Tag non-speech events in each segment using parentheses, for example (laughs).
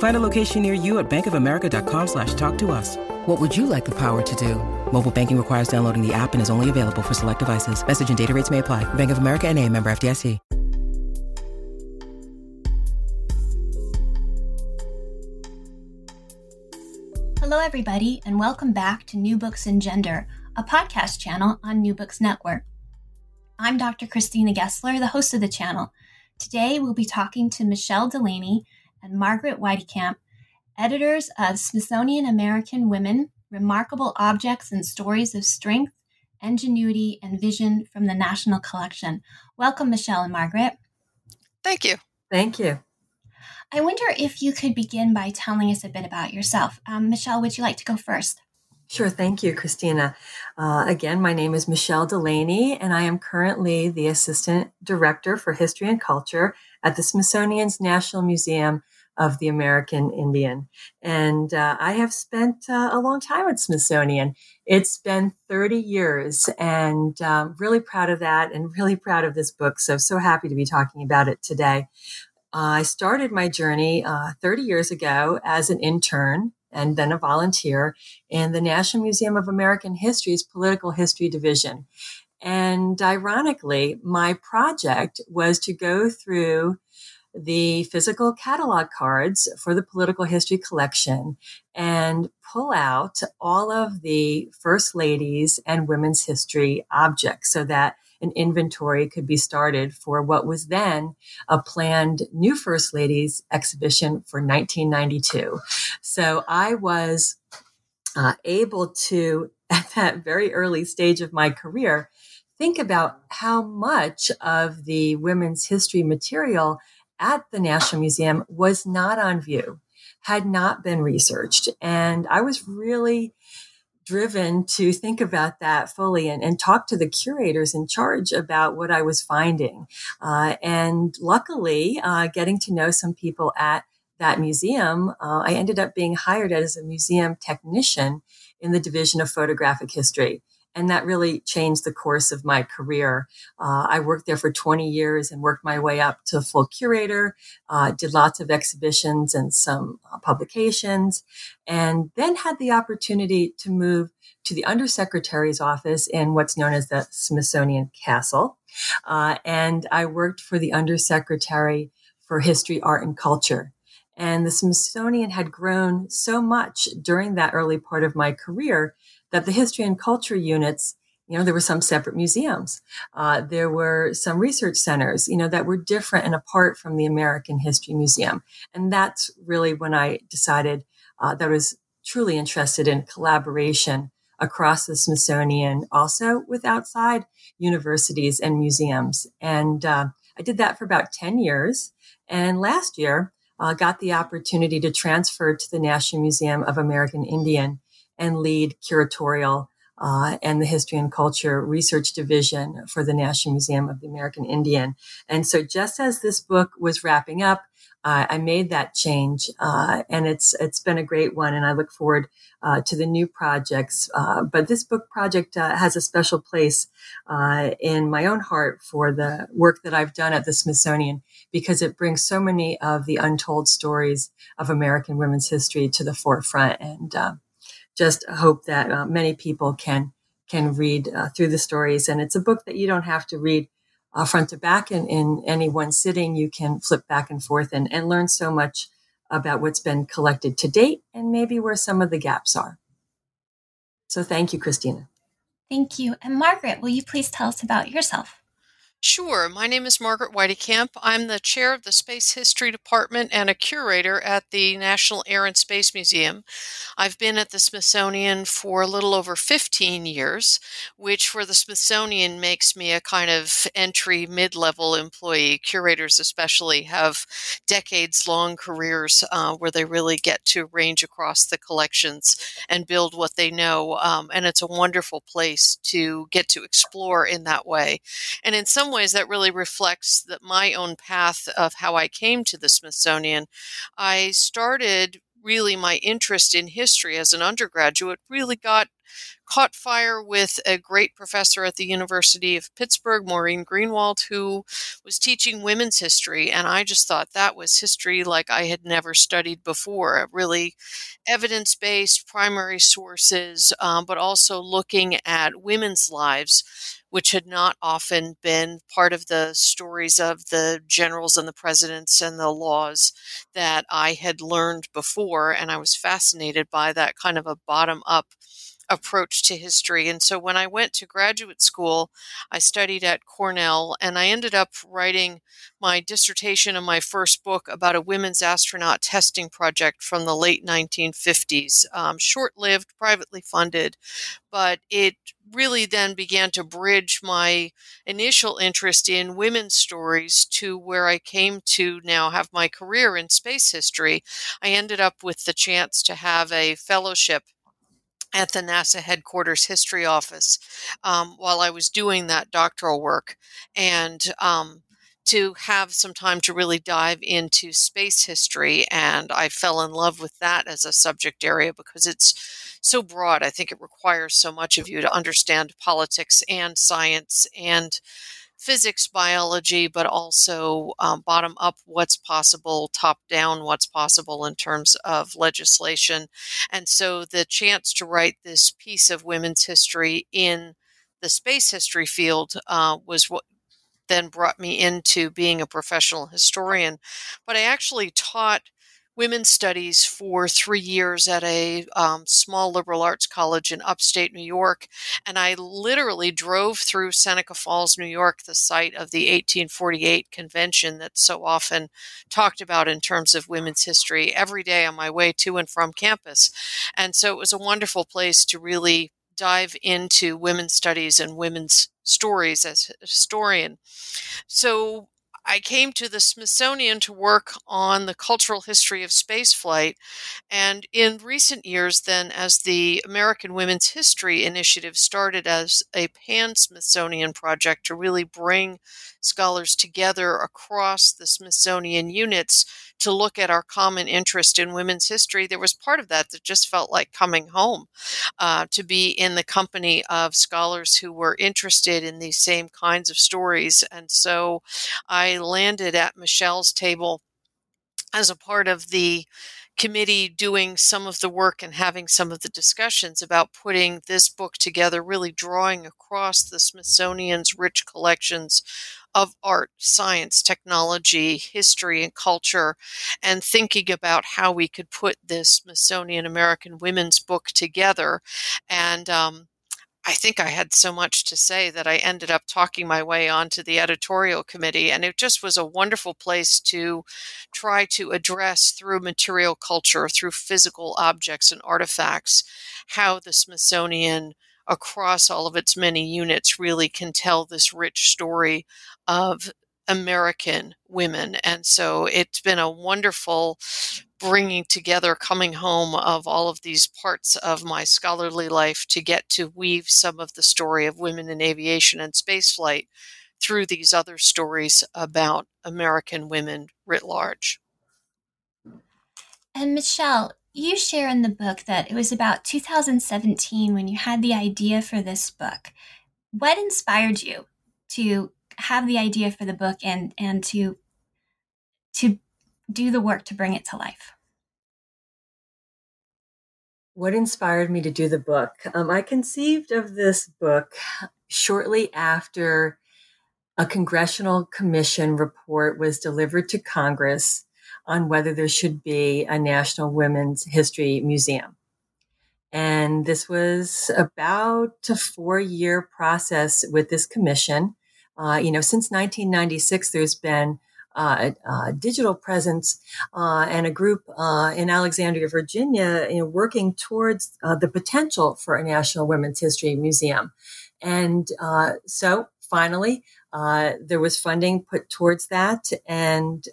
Find a location near you at bankofamerica.com slash talk to us. What would you like the power to do? Mobile banking requires downloading the app and is only available for select devices. Message and data rates may apply. Bank of America and a member FDIC. Hello, everybody, and welcome back to New Books in Gender, a podcast channel on New Books Network. I'm Dr. Christina Gessler, the host of the channel. Today, we'll be talking to Michelle Delaney and Margaret Weitekamp, editors of Smithsonian American Women Remarkable Objects and Stories of Strength, Ingenuity, and Vision from the National Collection. Welcome, Michelle and Margaret. Thank you. Thank you. I wonder if you could begin by telling us a bit about yourself. Um, Michelle, would you like to go first? Sure. Thank you, Christina. Uh, again, my name is Michelle Delaney, and I am currently the Assistant Director for History and Culture at the Smithsonian's National Museum of the American Indian. And uh, I have spent uh, a long time at Smithsonian. It's been 30 years, and um, really proud of that and really proud of this book. So, so happy to be talking about it today. I started my journey uh, 30 years ago as an intern and then a volunteer in the National Museum of American History's Political History Division. And ironically, my project was to go through the physical catalog cards for the political history collection and pull out all of the first ladies and women's history objects so that an inventory could be started for what was then a planned new First Ladies exhibition for 1992. So I was uh, able to, (laughs) at that very early stage of my career, think about how much of the women's history material at the National Museum was not on view, had not been researched. And I was really driven to think about that fully and, and talk to the curators in charge about what I was finding. Uh, and luckily, uh, getting to know some people at that museum, uh, I ended up being hired as a museum technician in the division of photographic history. And that really changed the course of my career. Uh, I worked there for 20 years and worked my way up to full curator, uh, did lots of exhibitions and some uh, publications, and then had the opportunity to move to the undersecretary's office in what's known as the Smithsonian Castle. Uh, and I worked for the undersecretary for history, art, and culture. And the Smithsonian had grown so much during that early part of my career that the history and culture units you know there were some separate museums. Uh, there were some research centers you know that were different and apart from the american history museum. And that's really when i decided uh, that I was truly interested in collaboration across the smithsonian also with outside universities and museums. And uh, i did that for about 10 years. And last year uh, got the opportunity to transfer to the national museum of american indian and lead curatorial uh, and the History and Culture Research Division for the National Museum of the American Indian. And so, just as this book was wrapping up, uh, I made that change, uh, and it's it's been a great one. And I look forward uh, to the new projects. Uh, but this book project uh, has a special place in my own heart for the work that I've done at the Smithsonian because it brings so many of the untold stories of American women's history to the forefront, and just hope that many people can can read through the stories. And it's a book that you don't have to read uh, front to back in, in any one sitting. You can flip back and forth and, and learn so much about what's been collected to date and maybe where some of the gaps are. So thank you, Christina. Thank you. And Margaret, will you please tell us about yourself? Sure. My name is Margaret Weitekamp. I'm the chair of the Space History Department and a curator at the National Air and Space Museum. I've been at the Smithsonian for a little over 15 years, which for the Smithsonian makes me a kind of entry mid level employee. Curators, especially, have decades long careers uh, where they really get to range across the collections and build what they know. Um, and it's a wonderful place to get to explore in that way. And in some some ways that really reflects that my own path of how I came to the Smithsonian. I started really my interest in history as an undergraduate really got caught fire with a great professor at the University of Pittsburgh, Maurine Greenwald, who was teaching women's history. And I just thought that was history like I had never studied before, really evidence based, primary sources, um, but also looking at women's lives which had not often been part of the stories of the generals and the presidents and the laws that I had learned before. And I was fascinated by that kind of a bottom up approach to history. And so when I went to graduate school, I studied at Cornell and I ended up writing my dissertation and my first book about a women's astronaut testing project from the late 1950s. Um, Short lived, privately funded, but it really then began to bridge my initial interest in women's stories to where I came to now have my career in space history. I ended up with the chance to have a fellowship at the NASA headquarters history office um, while I was doing that doctoral work. And um, to have some time to really dive into space history. And I fell in love with that as a subject area because it's so broad. I think it requires so much of you to understand politics and science and physics, biology, but also um, bottom up what's possible, top down what's possible in terms of legislation. And so the chance to write this piece of women's history in the space history field uh, was what then brought me into being a professional historian. But I actually taught women's studies for three years at a um, small liberal arts college in upstate New York. And I literally drove through Seneca Falls, New York, the site of the 1848 convention that's so often talked about in terms of women's history every day on my way to and from campus. And so it was a wonderful place to really dive into women's studies and women's stories as a historian. So I came to the Smithsonian to work on the cultural history of spaceflight. And in recent years, then, as the American Women's History Initiative started as a pan Smithsonian project to really bring scholars together across the Smithsonian units to look at our common interest in women's history, there was part of that that just felt like coming home uh, to be in the company of scholars who were interested in these same kinds of stories. And so I landed at Michelle's table as a part of the committee doing some of the work and having some of the discussions about putting this book together, really drawing across the Smithsonian's rich collections of art, science, technology, history, and culture, and thinking about how we could put this Smithsonian American Women's book together. And um, I think I had so much to say that I ended up talking my way onto the editorial committee. And it just was a wonderful place to try to address through material culture, through physical objects and artifacts, how the Smithsonian across all of its many units really can tell this rich story of American women. And so it's been a wonderful bringing together, coming home of all of these parts of my scholarly life to get to weave some of the story of women in aviation and spaceflight through these other stories about American women writ large. And Michelle, you share in the book that it was about 2017 when you had the idea for this book. What inspired you to have the idea for the book and and to to do the work to bring it to life? What inspired me to do the book? Um, I conceived of this book shortly after a congressional commission report was delivered to Congress on whether there should be a National Women's History Museum. And this was about a four year process with this commission. Uh, you know, since 1996, there's been uh, uh, digital presence uh, and a group uh, in Alexandria, Virginia, you know, working towards uh, the potential for a National Women's History Museum. And uh, so finally, there was funding put towards that, and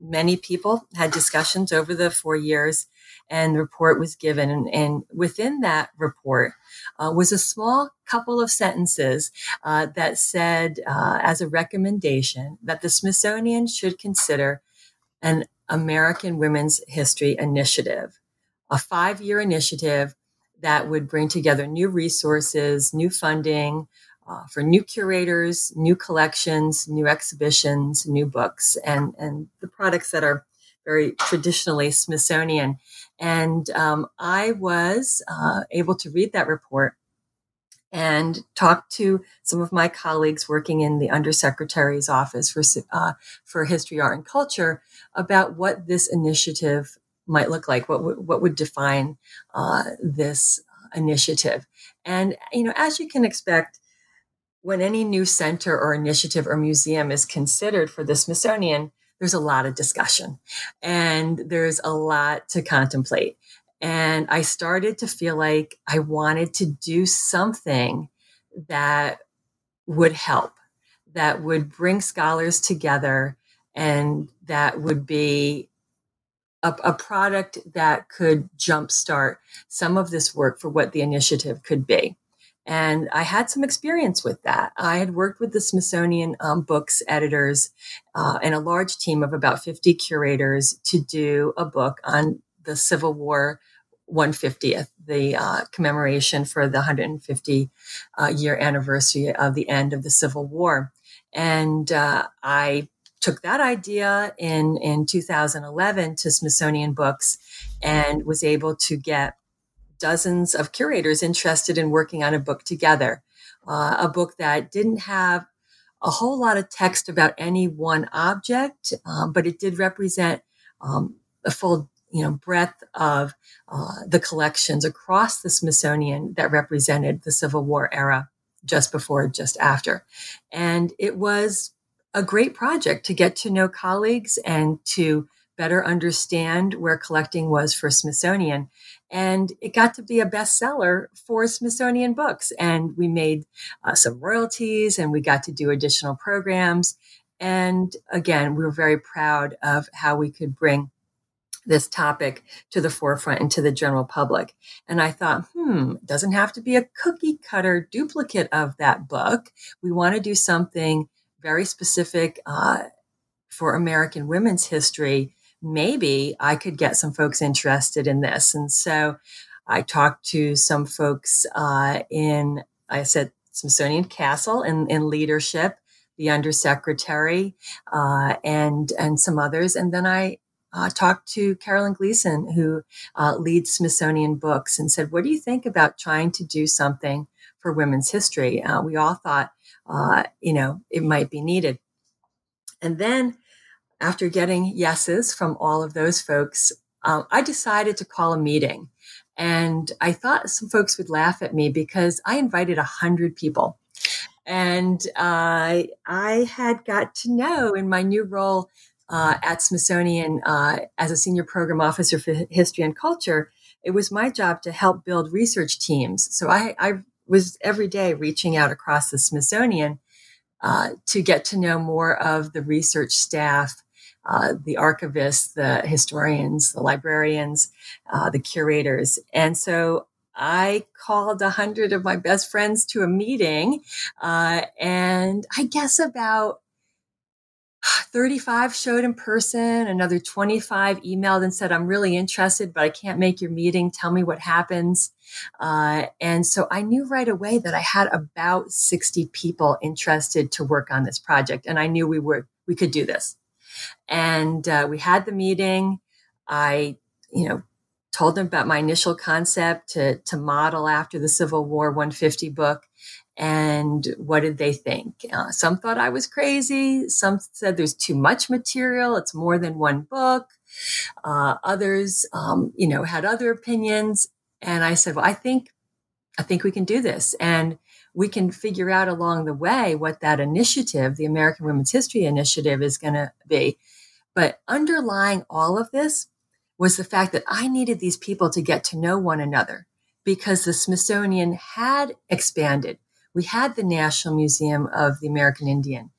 many people had discussions over the four years and the report was given. And, and within that report uh, was a small couple of sentences uh, that said uh, as a recommendation that the smithsonian should consider an american women's history initiative a five-year initiative that would bring together new resources new funding uh, for new curators, new collections, new exhibitions, new books, and and the products that are very traditionally Smithsonian. And um, I was uh, able to read that report and talk to some of my colleagues working in the undersecretary's office for uh, for history, art, and culture about what this initiative might look like. What w- what would define uh, this initiative? And you know, as you can expect, when any new center or initiative or museum is considered for the Smithsonian, there's a lot of discussion and there's a lot to contemplate. And I started to feel like I wanted to do something that would help, that would bring scholars together, and that would be a, a, product that could jumpstart some of this work for what the initiative could be. And I had some experience with that. I had worked with the Smithsonian um, Books editors uh, and a large team of about 50 curators to do a book on the Civil War 150th, the uh, commemoration for the 150 uh, year anniversary of the end of the Civil War. And uh, I took that idea in, in 2011 to Smithsonian Books and was able to get dozens of curators interested in working on a book together, uh, a book that didn't have a whole lot of text about any one object, um, but it did represent um, a full you know breadth of uh, the collections across the Smithsonian that represented the Civil War era, just before, just after, and it was a great project to get to know colleagues and to better understand where collecting was for Smithsonian. And it got to be a bestseller for Smithsonian Books. And we made uh, some royalties and we got to do additional programs. And again, we were very proud of how we could bring this topic to the forefront and to the general public. And I thought, hmm, it doesn't have to be a cookie cutter duplicate of that book. We want to do something very specific uh, for American women's history maybe I could get some folks interested in this. And so I talked to some folks uh, in, I said, Smithsonian Castle in, in leadership, the undersecretary, uh, and and some others. And then I uh, talked to Carolyn Gleason, who uh, leads Smithsonian Books, and said, "What do you think about trying to do something for women's history?" Uh, we all thought, uh, you know, it might be needed. And then after getting yeses from all of those folks, um, I decided to call a meeting. And I thought some folks would laugh at me because I invited a hundred people. And uh, I had got to know in my new role uh, at Smithsonian uh, as a senior program officer for history and culture, it was my job to help build research teams. So I, I was every day reaching out across the Smithsonian uh, to get to know more of the research staff uh, the archivists, the historians, the librarians, uh, the curators. And so I called a hundred of my best friends to a meeting, uh, and I guess about 35 showed in person, another 25 emailed and said, I'm really interested, but I can't make your meeting. Tell me what happens. Uh, and so I knew right away that I had about 60 people interested to work on this project. And I knew we were, we could do this. And uh, we had the meeting. I, you know, told them about my initial concept to, to model after the Civil War 150 book. And what did they think? Uh, some thought I was crazy. Some said there's too much material. It's more than one book. Uh, others, um, you know, had other opinions. And I said, well, I think, I think we can do this. And we can figure out along the way what that initiative, the American Women's History Initiative, is going to be. But underlying all of this was the fact that I needed these people to get to know one another because the Smithsonian had expanded. We had the National Museum of the American Indian.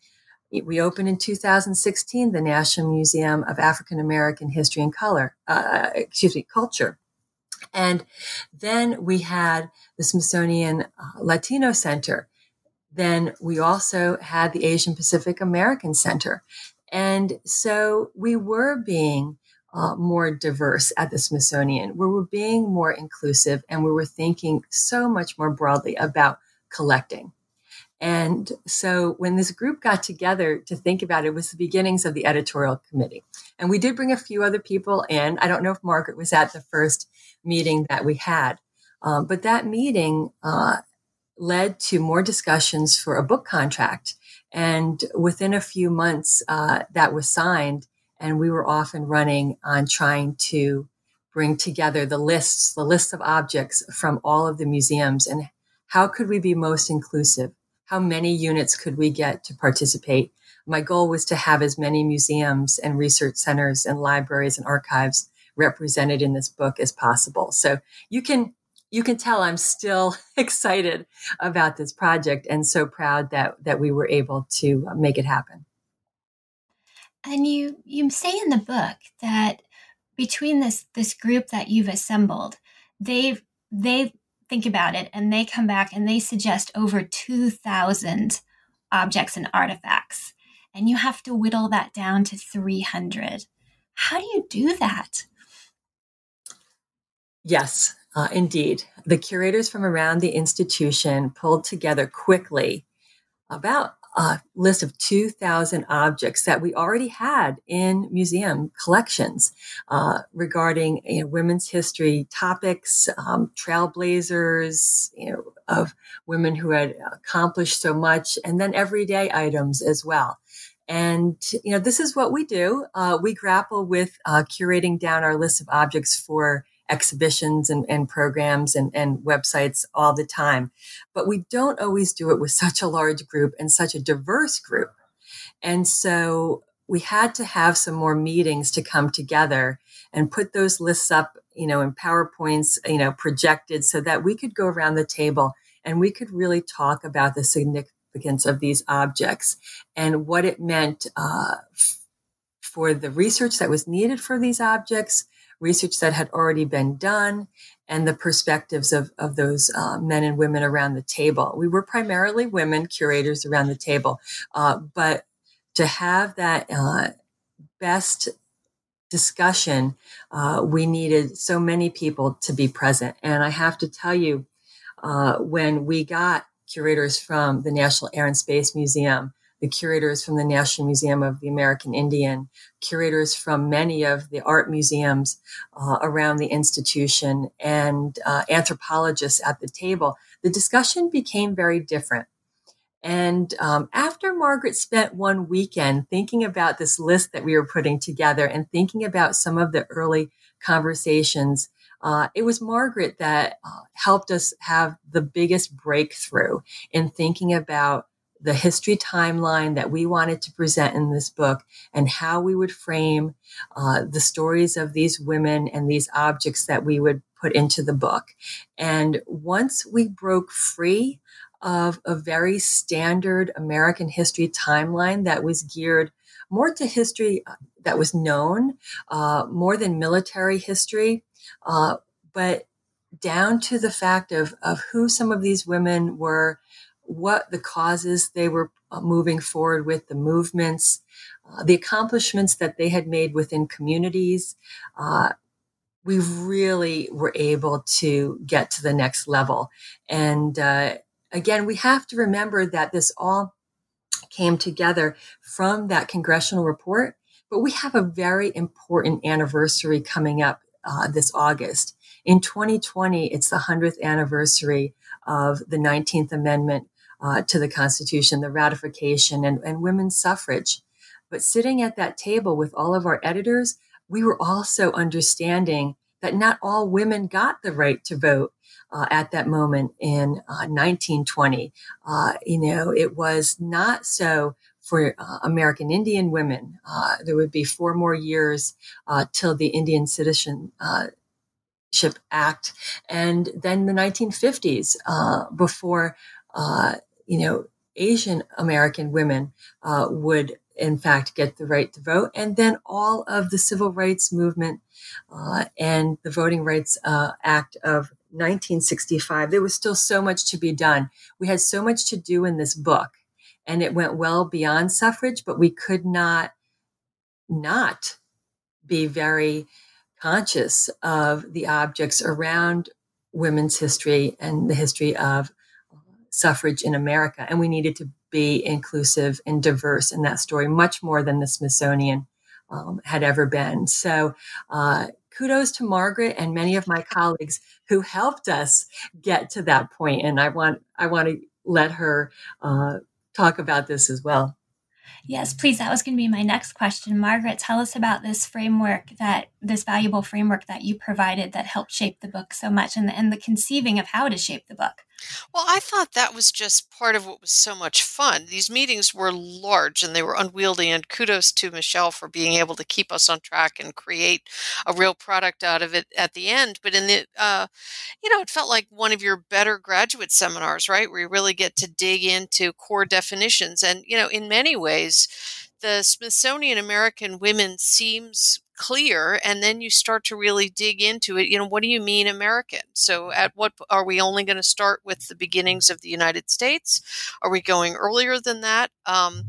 We opened in 2016 the National Museum of African American History and Color, uh, excuse me, Culture. And then we had the Smithsonian uh, Latino Center. Then we also had the Asian Pacific American Center. And so we were being uh, more diverse at the Smithsonian. We were being more inclusive and we were thinking so much more broadly about collecting. And so when this group got together to think about it, it was the beginnings of the editorial committee. And we did bring a few other people in. I don't know if Margaret was at the first meeting that we had, um, but that meeting uh, led to more discussions for a book contract. And within a few months, uh, that was signed and we were off and running on trying to bring together the lists, the list of objects from all of the museums and how could we be most inclusive? How many units could we get to participate? My goal was to have as many museums and research centers and libraries and archives represented in this book as possible. So you can you can tell I'm still (laughs) excited about this project and so proud that that we were able to uh, make it happen. And you you say in the book that between this this group that you've assembled, they've they think about it and they come back and they suggest over 2000 objects and artifacts. And you have to whittle that down to 300. How do you do that? Yes, uh, indeed. The curators from around the institution pulled together quickly about a list of 2,000 objects that we already had in museum collections uh, regarding you know, women's history topics, um, trailblazers, you know, of women who had accomplished so much, and then everyday items as well. And you know, this is what we do. Uh, we grapple with uh, curating down our list of objects for exhibitions and, and programs and, and websites all the time. But we don't always do it with (laughs) such a large group and such a diverse group. And so we had to have some more meetings to come together and put those lists up, you know, in PowerPoints, you know, projected so that we could go around the table and we could really talk about the significance of these objects and what it meant uh, for the research that was needed for these objects, research that had already been done, and the perspectives of, of those uh, men and women around the table. We were primarily women curators around the table, uh, but to have that uh, best discussion, uh, we needed so many people to be present. And I have to tell you, uh, when we got curators from the National Air and Space Museum, the curators from the National Museum of the American Indian, curators from many of the art museums uh, around the institution, and uh, anthropologists at the table, the discussion became very different. And um, after Margaret spent one weekend thinking about this list that we were putting together and thinking about some of the early conversations, uh, it was Margaret that uh, helped us have the biggest breakthrough in thinking about the history timeline that we wanted to present in this book and how we would frame uh, the stories of these women and these objects that we would put into the book. And once we broke free of a very standard American history timeline that was geared more to history uh, that was known, uh, more than military history, uh, but down to the fact of, of who some of these women were what the causes they were uh, moving forward with, the movements, uh, the accomplishments that they had made within communities. Uh, we really were able to get to the next level. And uh, again, we have to remember that this all came together from that congressional report. But we have a very important anniversary coming up uh, this August. In 2020, it's the 100th anniversary of the 19th Amendment uh, to the Constitution, the ratification, and, and women's suffrage. But sitting at that table with all of our editors, we were also understanding that not all women got the right to vote uh, at that moment in uh, 1920. Uh, you know, it was not so for uh, American Indian women. Uh, there would be four more years uh, till the Indian Citizenship Act, and then the 1950s before you know Asian American women would in fact get the right to vote. And then all of the civil rights movement uh, and the voting rights uh, act of 1965 there was still so much to be done. We had so much to do in this book and it went well beyond suffrage but we could not not be very conscious of the objects around women's history and the history of suffrage in America. And we needed to be inclusive and diverse in that story, much more than the Smithsonian um, had ever been. So, uh, kudos to Margaret and many of my colleagues who helped us get to that point. And I want I want to let her uh, talk about this as well. Yes, please. That was going to be my next question. Margaret, tell us about this framework that this valuable framework that you provided that helped shape the book so much and, and the conceiving of how to shape the book. Well, I thought that was just part of what was so much fun. These meetings were large and they were unwieldy, and kudos to Michelle for being able to keep us on track and create a real product out of it at the end. But in the, uh, you know, it felt like one of your better graduate seminars, right, where you really get to dig into core definitions. And, you know, in many ways, the Smithsonian American Women seems clear and then you start to really dig into it you know what do you mean american? So at what are we only going to start with the beginnings of the united states? Are we going earlier than that? Um,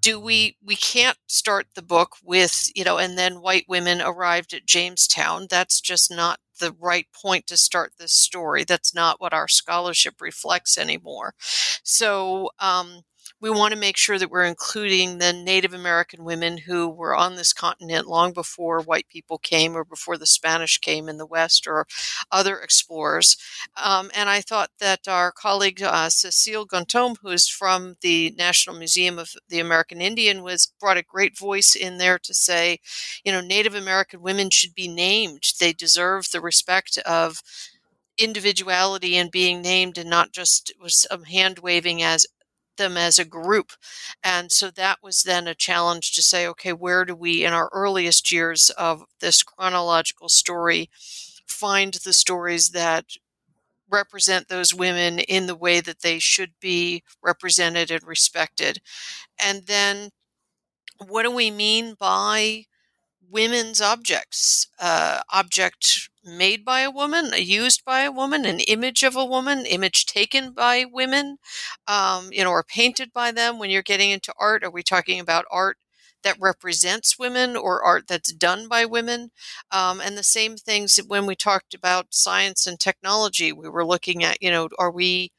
do we we can't start the book with you know and then white women arrived at jamestown. That's just not the right point to start this story. That's not what our scholarship reflects anymore. So um, we want to make sure that we're including the Native American women who were on this continent long before white people came or before the Spanish came in the West or other explorers. Um, and I thought that our colleague uh, Cecile Ganteaume, who is from the National Museum of the American Indian, was brought a great voice in there to say, you know, Native American women should be named. They deserve the respect of individuality and being named and not just was some hand waving as them as a group. And so that was then a challenge to say, okay, where do we, in our earliest years of this chronological story, find the stories that represent those women in the way that they should be represented and respected? And then what do we mean by women's objects? Uh, object made by a woman, used by a woman, an image of a woman, image taken by women, um, you know, or painted by them. When you're getting into art, are we talking about art that represents women or art that's done by women? Um, and the same things when we talked about science and technology, we were looking at, you know, are we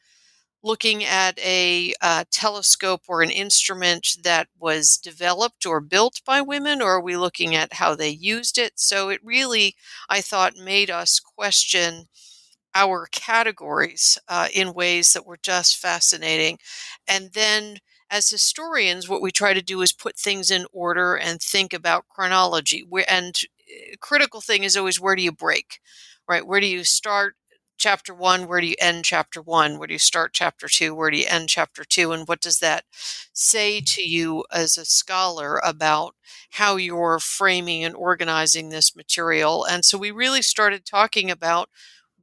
looking at a uh, telescope or an instrument that was developed or built by women, or are we looking at how they used it? So it really, I thought, made us question our categories uh, in ways that were just fascinating. And then as historians, what we try to do is put things in order and think about chronology. And eh, critical thing is always where do you break, right? Where do you start? Chapter one, where do you end chapter one? Where do you start chapter two? Where do you end chapter two? And what does that say to you as a scholar about how you're framing and organizing this material? And so we really started talking about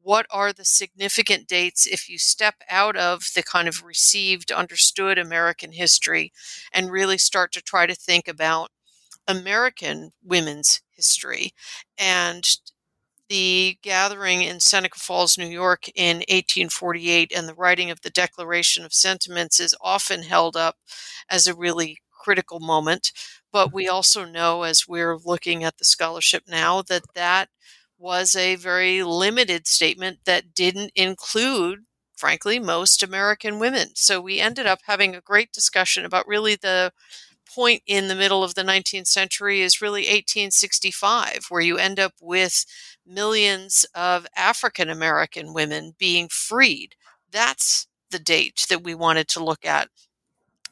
what are the significant dates if you step out of the kind of received, understood American history and really start to try to think about American women's history and the gathering in Seneca Falls, New York in 1848 and the writing of the Declaration of Sentiments is often held up as a really critical moment. But we mm-hmm. also know, as we're looking at the scholarship now, that that was a very limited statement that didn't include, frankly, most American women. So we ended up having a great discussion about really the point in the middle of the 19th century is really 1865, where you end up with millions of African American women being freed. That's the date that we wanted to look at,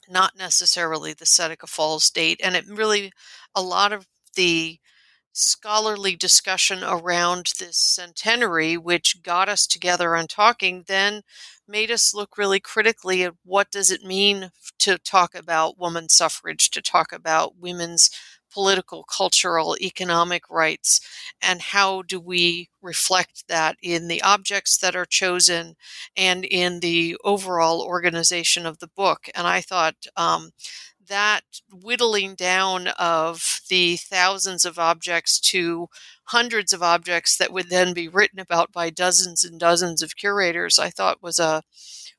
not necessarily the Seneca Falls date. And it really, a lot of the scholarly discussion around this centenary, which got us together on talking, then made us look really critically at what does it mean to talk about woman suffrage, to talk about women's political, cultural, economic rights, and how do we reflect that in the objects that are chosen and in the overall organization of the book. And I thought um, that whittling down of the thousands of objects to hundreds of objects that would then be written about by dozens and dozens of curators, I thought was a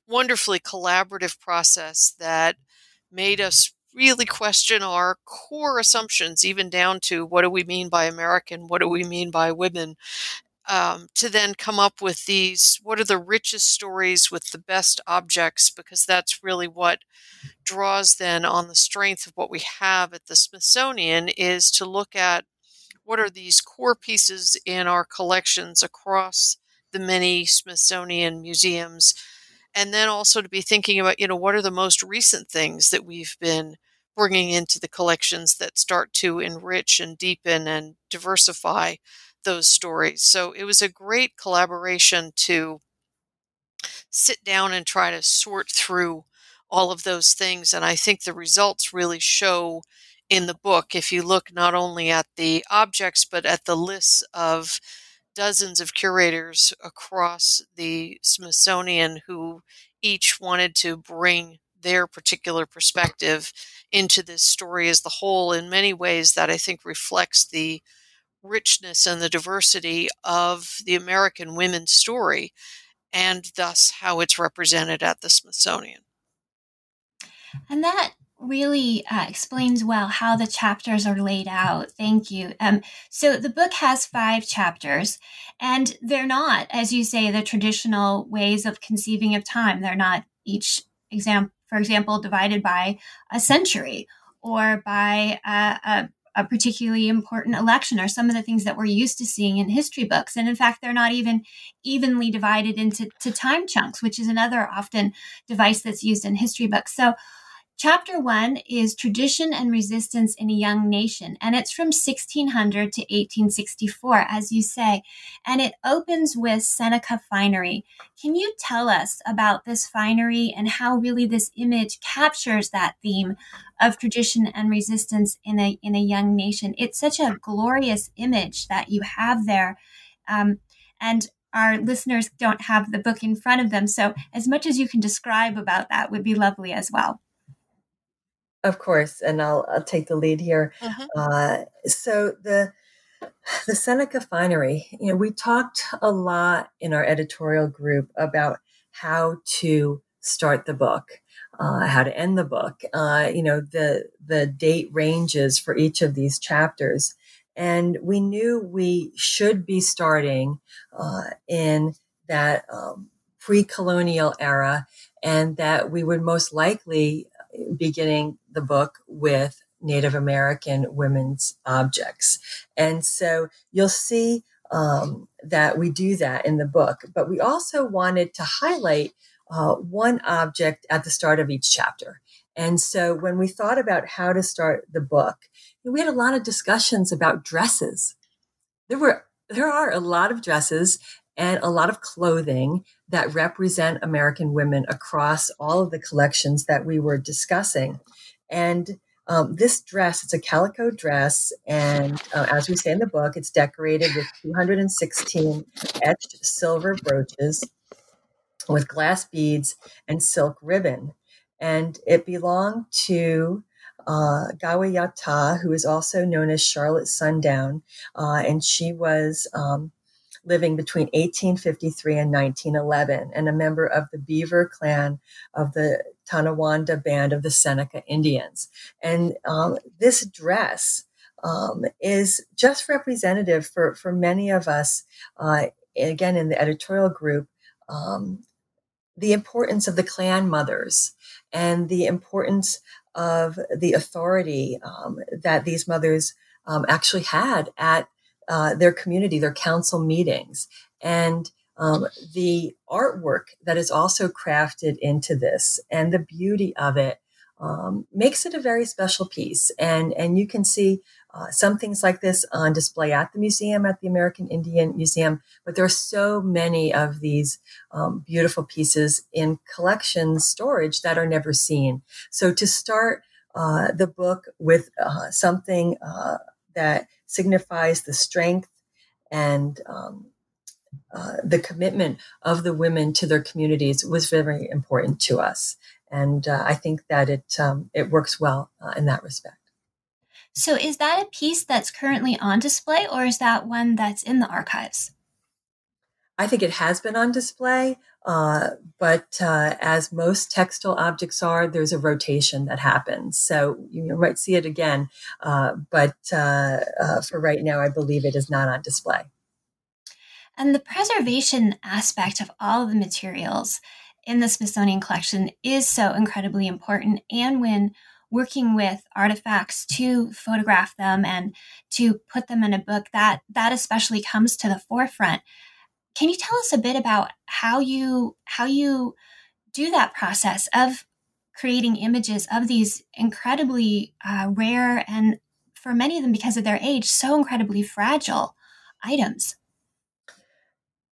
wonderfully collaborative process that made us really question our core assumptions, even down to what do we mean by American, what do we mean by women, um, to then come up with these what are the richest stories with the best objects, because that's really what draws then on the strength of what we have at the Smithsonian is to look at what are these core pieces in our collections across the many Smithsonian museums. And then also to be thinking about you know what are the most recent things that we've been bringing into the collections that start to enrich and deepen and diversify those stories. So it was a great collaboration to sit down and try to sort through all of those things and i think the results really show in the book if you look not only at the objects but at the lists of dozens of curators across the Smithsonian who each wanted to bring their particular perspective into this story as the whole in many ways that I think reflects the richness and the diversity of the American women's story and thus how it's represented at the Smithsonian. And that really uh, explains well how the chapters are laid out. Thank you. Um, so the book has five chapters, and they're not, as you say, the traditional ways of conceiving of time. They're not each example, for example, divided by a century or by a, a a particularly important election are some of the things that we're used to seeing in history books. And in fact, they're not even evenly divided into time chunks, which is another often device that's used in history books. So Chapter one is Tradition and Resistance in a Young Nation, and it's from 1600 to 1864, as you say, and it opens with Seneca Finery. Can you tell us about this finery and how really this image captures that theme of tradition and resistance in a in a young nation? It's such a glorious image that you have there, um, and our listeners don't have the book in front of them, so as much as you can describe about that would be lovely as well. Of course, and I'll, I'll take the lead here. Mm-hmm. Uh, so the the Seneca Finery, you know, we talked a lot in our editorial group about how to start the book, uh, how to end the book. Uh, you know, the the date ranges for each of these chapters, and we knew we should be starting uh, in that um, pre-colonial era, and that we would most likely beginning the book with Native American women's objects. And so you'll see um, that we do that in the book, but we also wanted to highlight uh, one object at the start of each chapter. And so when we thought about how to start the book, we had a lot of discussions about dresses. There were there are a lot of dresses and a lot of clothing that represent American women across all of the collections that we were discussing. And um, this dress, it's a calico dress, and uh, as we say in the book, it's decorated with 216 etched silver brooches with glass beads and silk ribbon. And it belonged to uh, Gawayata, who is also known as Charlotte Sundown, uh, and she was um, living between 1853 and 1911 and a member of the Beaver clan of the Tonawanda band of the Seneca Indians. And um, this dress um, is just representative for, for many of us, uh, again, in the editorial group, um, the importance of the clan mothers and the importance of the authority um, that these mothers um, actually had at uh, their community, their council meetings. And um, the artwork that is also crafted into this and the beauty of it um, makes it a very special piece. And, and you can see uh, some things like this on display at the museum, at the American Indian Museum, but there are so many of these um, beautiful pieces in collection storage that are never seen. So to start uh, the book with uh, something uh, that signifies the strength and um, uh, the commitment of the women to their communities was very important to us, and uh, I think that it um, it works well uh, in that respect. So, is that a piece that's currently on display, or is that one that's in the archives? I think it has been on display, uh, but uh, as most textile objects are, there's a rotation that happens. So you might see it again, uh, but uh, uh, for right now, I believe it is not on display. And the preservation aspect of all of the materials in the Smithsonian collection is so incredibly important. And when working with artifacts to photograph them and to put them in a book, that that especially comes to the forefront. Can you tell us a bit about how you how you do that process of creating images of these incredibly uh, rare and for many of them because of their age so incredibly fragile items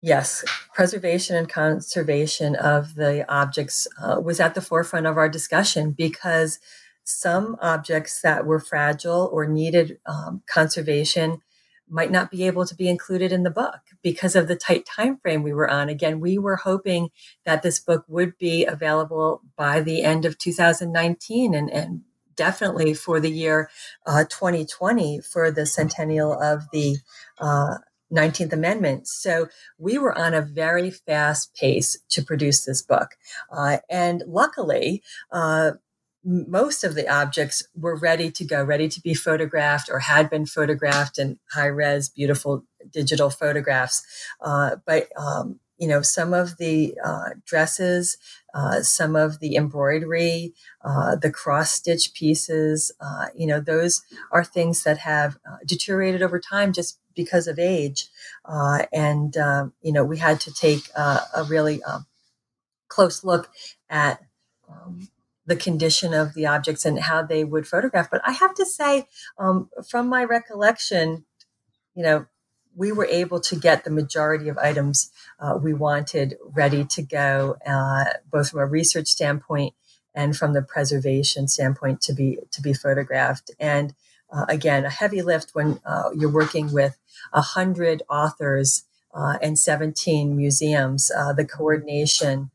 Yes, preservation and conservation of the objects uh, was at the forefront of our discussion because some objects that were fragile or needed um, conservation might not be able to be included in the book because of the tight time frame we were on. Again, we were hoping that this book would be available by the end of 2019 and, and definitely for the year uh, 2020 for the centennial of the uh, 19th Amendment. So we were on a very fast pace to produce this book. Uh, and luckily, uh, most of the objects were ready to go, ready to be photographed or had been photographed in high res, beautiful digital photographs. Uh, but, um, you know, some of the uh, dresses, uh, some of the embroidery, uh, the cross stitch pieces, uh, you know, those are things that have uh, deteriorated over time just because of age. Uh, and, um, you know, we had to take a really um, close look at um, the condition of the objects and how they would photograph. But I have to say, um, from my recollection, you know, we were able to get the majority of items uh, we wanted ready to go, uh, both from a research standpoint and from the preservation standpoint to be to be photographed. And uh, again, a heavy lift when uh, you're working with a hundred authors uh, and 17 museums. Uh, the coordination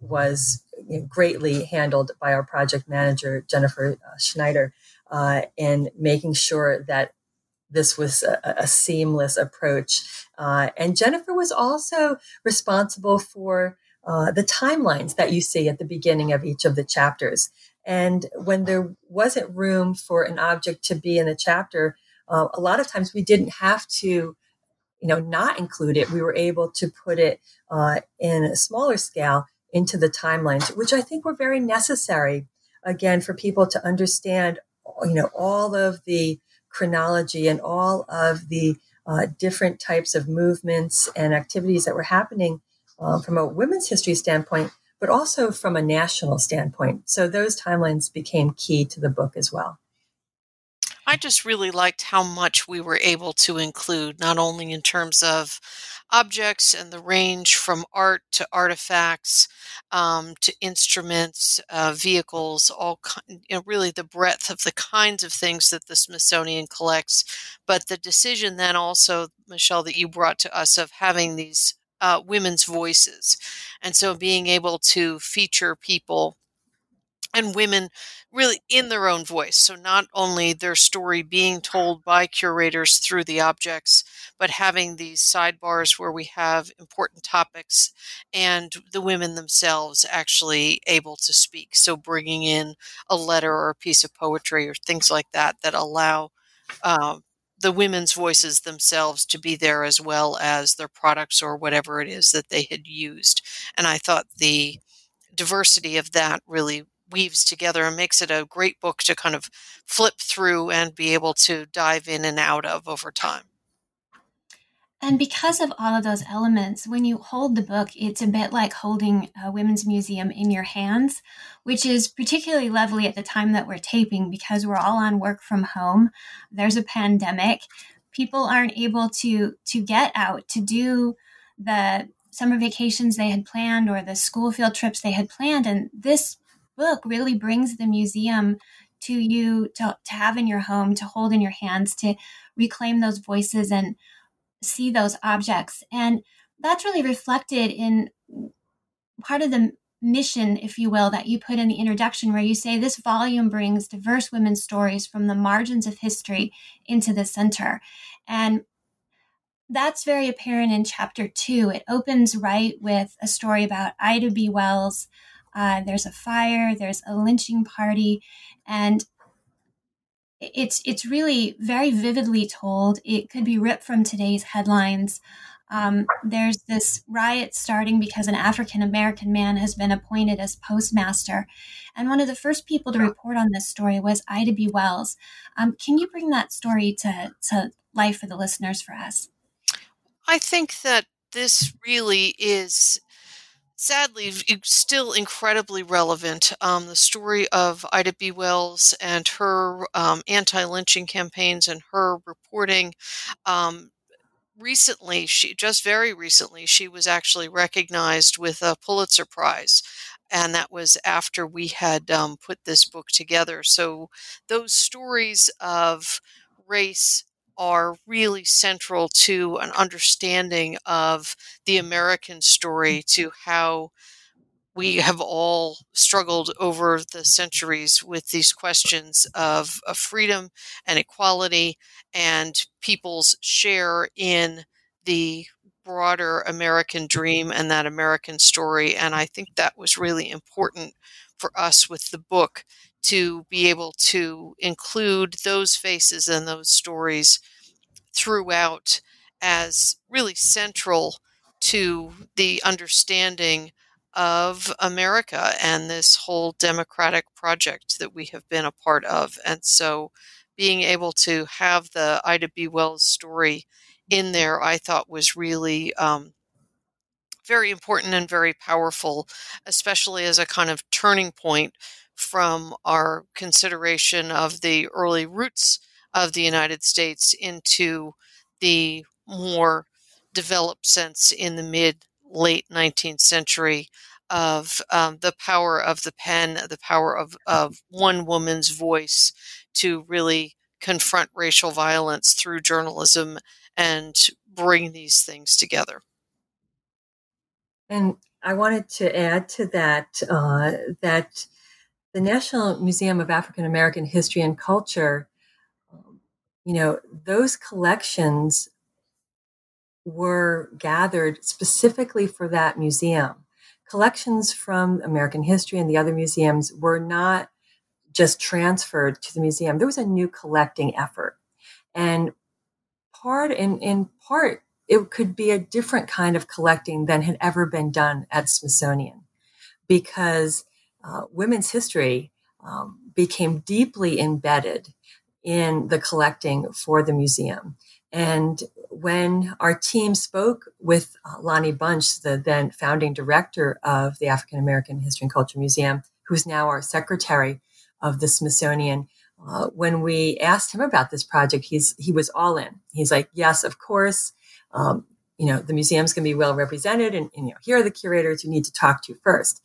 was greatly handled by our project manager, Jennifer Schneider, in making sure that this was a, a seamless approach. and Jennifer was also responsible for uh, the timelines that you see at the beginning of each of the chapters. And when there wasn't room for an object to be in the chapter, uh, a lot of times we didn't have to, you know, not include it. We were able to put it uh, in a smaller scale into the timelines, which I think were very necessary, again, for people to understand, you know, all of the chronology and all of the uh, different types of movements and activities that were happening uh, from a women's history standpoint but also from a national standpoint. So those timelines became key to the book as well. I just really liked how much we were able to include, not only in terms of objects and the range from art to artifacts um, to instruments, uh, vehicles, all you know, really the breadth of the kinds of things that the Smithsonian collects. But the decision then also, Michelle, that you brought to us of having these uh, women's voices. And so being able to feature people and women really in their own voice. So, not only their story being told by curators through the objects, but having these sidebars where we have important topics and the women themselves actually able to speak. So, bringing in a letter or a piece of poetry or things like that that allow uh, the women's voices themselves to be there as well as their products or whatever it is that they had used. And I thought the diversity of that really weaves together and makes it a great book to kind of flip through and be able to dive in and out of over time. And because of all of those elements, when you hold the book, it's a bit like holding a women's museum in your hands, which is particularly lovely at the time that we're taping because we're all on work from home. There's a pandemic. People aren't able to to get out to do the summer vacations they had planned or the school field trips they had planned and this book really brings the museum to you to, to have in your home, to hold in your hands, to reclaim those voices and see those objects. And that's really reflected in part of the mission, if you will, that you put in the introduction, where you say this volume brings diverse women's stories from the margins of history into the center. And that's very apparent in chapter two. It opens right with a story about Ida B. Wells, uh, there's a fire, there's a lynching party, and it's it's really very vividly told. It could be ripped from today's headlines. Um, there's this riot starting because an African American man has been appointed as postmaster. And one of the first people to report on this story was Ida B. Wells. Um, can you bring that story to, to life for the listeners for us? I think that this really is sadly still incredibly relevant. Um, the story of Ida B. Wells and her um, anti-lynching campaigns and her reporting. Um, recently, she just very recently, she was actually recognized with a Pulitzer Prize. And that was after we had um, put this book together. So, those stories of race are really central to an understanding of the American story, to how we have all struggled over the centuries with these questions of, of freedom and equality and people's share in the broader American dream and that American story. And I think that was really important for us with the book to be able to include those faces and those stories throughout as really central to the understanding of America and this whole democratic project that we have been a part of. And so being able to have the Ida B. Wells story in there, I thought was really um, very important and very powerful, especially as a kind of turning point from our consideration of the early roots of the United States into the more developed sense in the mid late 19th century of um, the power of the pen, the power of, of one woman's voice to really confront racial violence through journalism and bring these things together. And I wanted to add to that uh, that the National Museum of African American History and Culture, um, you know, those collections were gathered specifically for that museum. Collections from American history and the other museums were not just transferred to the museum. There was a new collecting effort. And part in, in part it could be a different kind of collecting than had ever been done at Smithsonian because uh, women's history um, became deeply embedded in the collecting for the museum. And when our team spoke with uh, Lonnie Bunch, the then founding director of the African American History and Culture Museum, who's now our secretary of the Smithsonian, uh, when we asked him about this project, he's he was all in. He's like, "Yes, of course um, you know, the museum's going to be well represented and, and, you know, here are the curators you need to talk to first.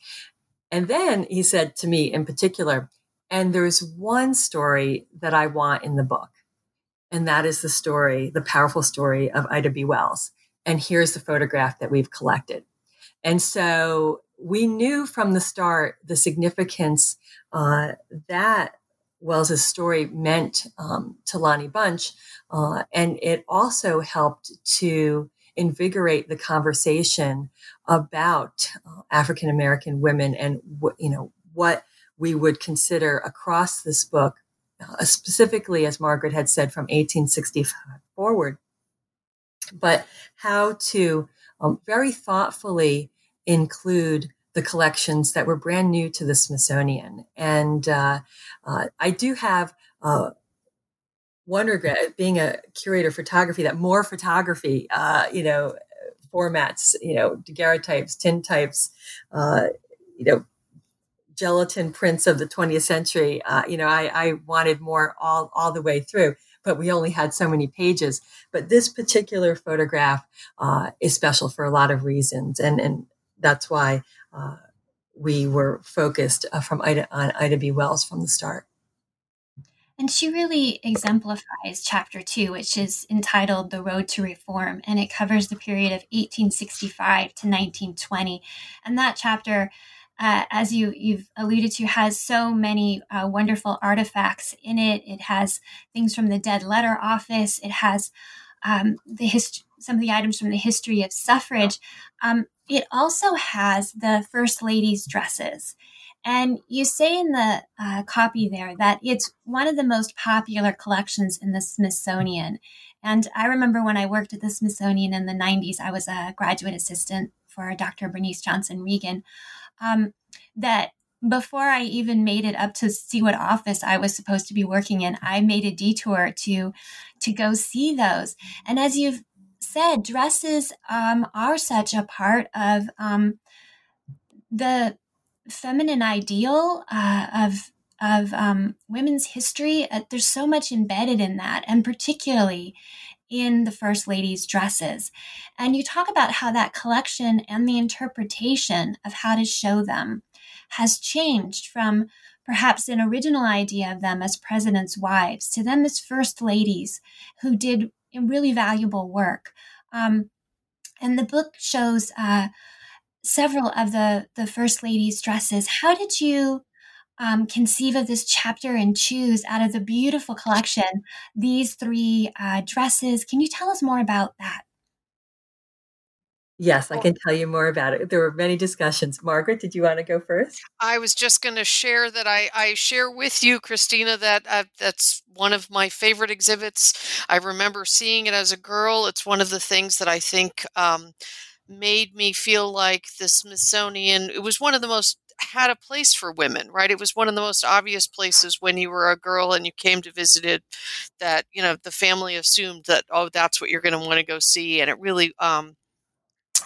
And then he said to me in particular, and there's one story that I want in the book. And that is the story, the powerful story of Ida B. Wells. And here's the photograph that we've collected. And so we knew from the start the significance uh, that Wells's story meant um, to Lonnie Bunch, uh, and it also helped to invigorate the conversation about uh, African American women and what you know what we would consider across this book, uh, specifically as Margaret had said from 1865 forward, but how to um, very thoughtfully include the collections that were brand new to the Smithsonian. And uh, uh, I do have uh, one regret being a curator of photography that more photography, uh, you know, formats, you know, daguerreotypes, tintypes, uh, you know, gelatin prints of the 20th century. Uh, you know, I, I wanted more all, all the way through but we only had so many pages. But this particular photograph uh, is special for a lot of reasons, and and that's why uh, we were focused uh, from Ida, on Ida B. Wells from the start. And she really exemplifies chapter two, which is entitled The Road to Reform, and it covers the period of 1865 to 1920. And that chapter, uh, as you, you've alluded to, has so many uh, wonderful artifacts in it. It has things from the Dead Letter Office, it has um, the hist- some of the items from the history of suffrage. Um, it also has the First Lady's dresses. And you say in the uh, copy there that it's one of the most popular collections in the Smithsonian. And I remember when I worked at the Smithsonian in the 90s, I was a graduate assistant for Dr. Bernice Johnson Reagon, um, that before I even made it up to see what office I was supposed to be working in, I made a detour to to go see those. And as you've said, dresses um, are such a part of um, the feminine ideal uh, of of um, women's history. Uh, there's so much embedded in that, and particularly in the first lady's dresses. And you talk about how that collection and the interpretation of how to show them has changed from perhaps an original idea of them as presidents' wives to them as first ladies who did really valuable work. Um, and the book shows uh, several of the, the First Lady's dresses. How did you um, conceive of this chapter and choose out of the beautiful collection these three uh, dresses? Can you tell us more about that? Yes, I can tell you more about it. There were many discussions. Margaret, did you want to go first? I was just going to share that I, I share with you, Christina, that uh, that's one of my favorite exhibits. I remember seeing it as a girl. It's one of the things that I think um, made me feel like the Smithsonian, it was one of the most had a place for women, right? It was one of the most obvious places when you were a girl and you came to visit it that, you know, the family assumed that, oh, that's what you're going to want to go see. And it really, um,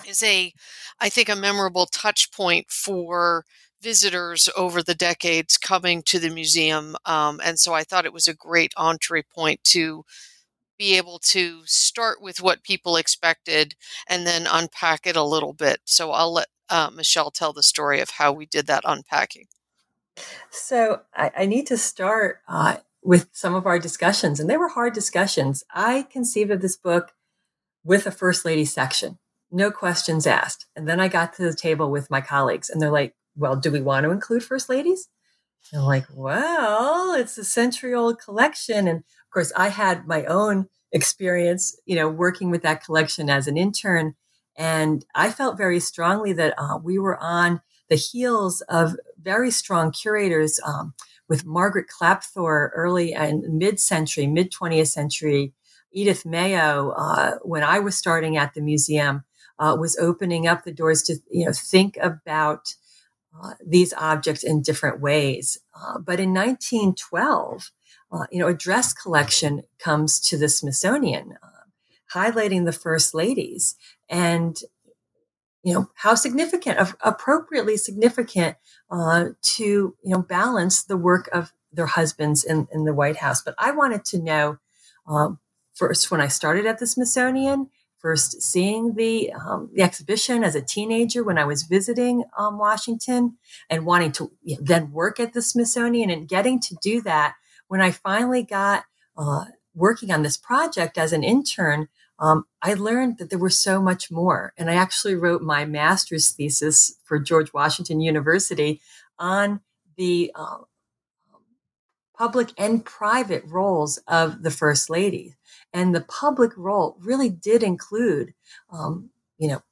is a, I think, a memorable touch point for visitors over the decades coming to the museum. Um, and so I thought it was a great entree point to be able to start with what people expected and then unpack it a little bit. So I'll let uh, Michelle tell the story of how we did that unpacking. So I, I need to start uh, with some of our discussions, and they were hard discussions. I conceived of this book with a First Lady section no questions asked. And then I got to the table with my colleagues and they're like, well, do we want to include first ladies? And I'm like, well, it's a century old collection. And course, I had my own experience, you know, working with that collection as an intern. And I felt very strongly that uh, we were on the heels of very strong curators um, with Margaret Klapthor early and mid century, mid 20th century, Edith Mayo, uh, when I was starting at the museum uh, was opening up the doors to you know think about uh, these objects in different ways. Uh, but in 1912, uh, you know, a dress collection comes to the Smithsonian, uh, highlighting the first ladies and you know how significant, appropriately significant, uh, to you know balance the work of their husbands in, in the White House. But I wanted to know um, first when I started at the Smithsonian first seeing the um, the exhibition as a teenager when I was visiting um, Washington and wanting to you know, then work at the Smithsonian and getting to do that when I finally got uh, working on this project as an intern. um, I learned that there was so much more. And I actually wrote my master's thesis for George Washington University on the uh, public and private roles of the First Lady. And the public role really did include, um, you know,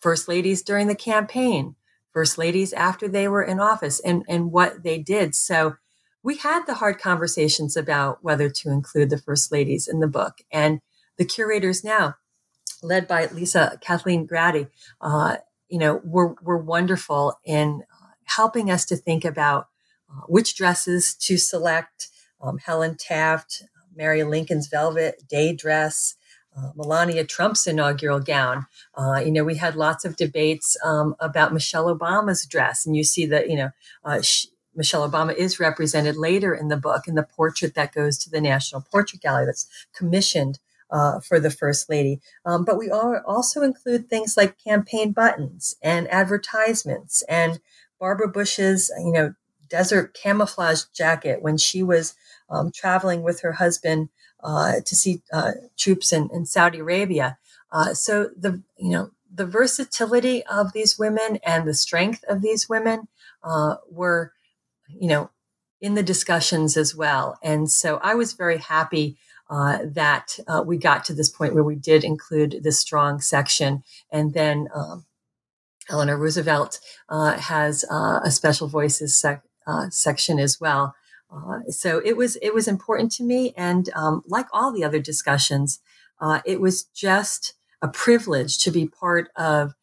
First Ladies during the campaign, First Ladies after they were in office, and, and what they did. So we had the hard conversations about whether to include the First Ladies in the book. And the curators now, led by Lisa Kathleen Graddy, uh, you know, were, were wonderful in uh, helping us to think about uh, which dresses to select. Um, Helen Taft, Mary Lincoln's velvet day dress, uh, Melania Trump's inaugural gown. Uh, you know, we had lots of debates um, about Michelle Obama's dress, and you see that you know uh, Michelle Obama is represented later in the book in the portrait that goes to the National Portrait Gallery that's commissioned uh, for the First Lady. Um, but we also include things like campaign buttons and advertisements and Barbara Bush's, you know, desert camouflage jacket when she was um, traveling with her husband uh, to see uh, troops in, in, Saudi Arabia. Uh, so the you know the versatility of these women and the strength of these women uh, were you know in the discussions as well. And so I was very happy uh, that uh, we got to this point where we did include this strong section. And then um, Eleanor Roosevelt uh, has uh, a special voices sec- uh, section as well. Uh, so it was it was important to me, and um, like all the other discussions, it was just a privilege to be part of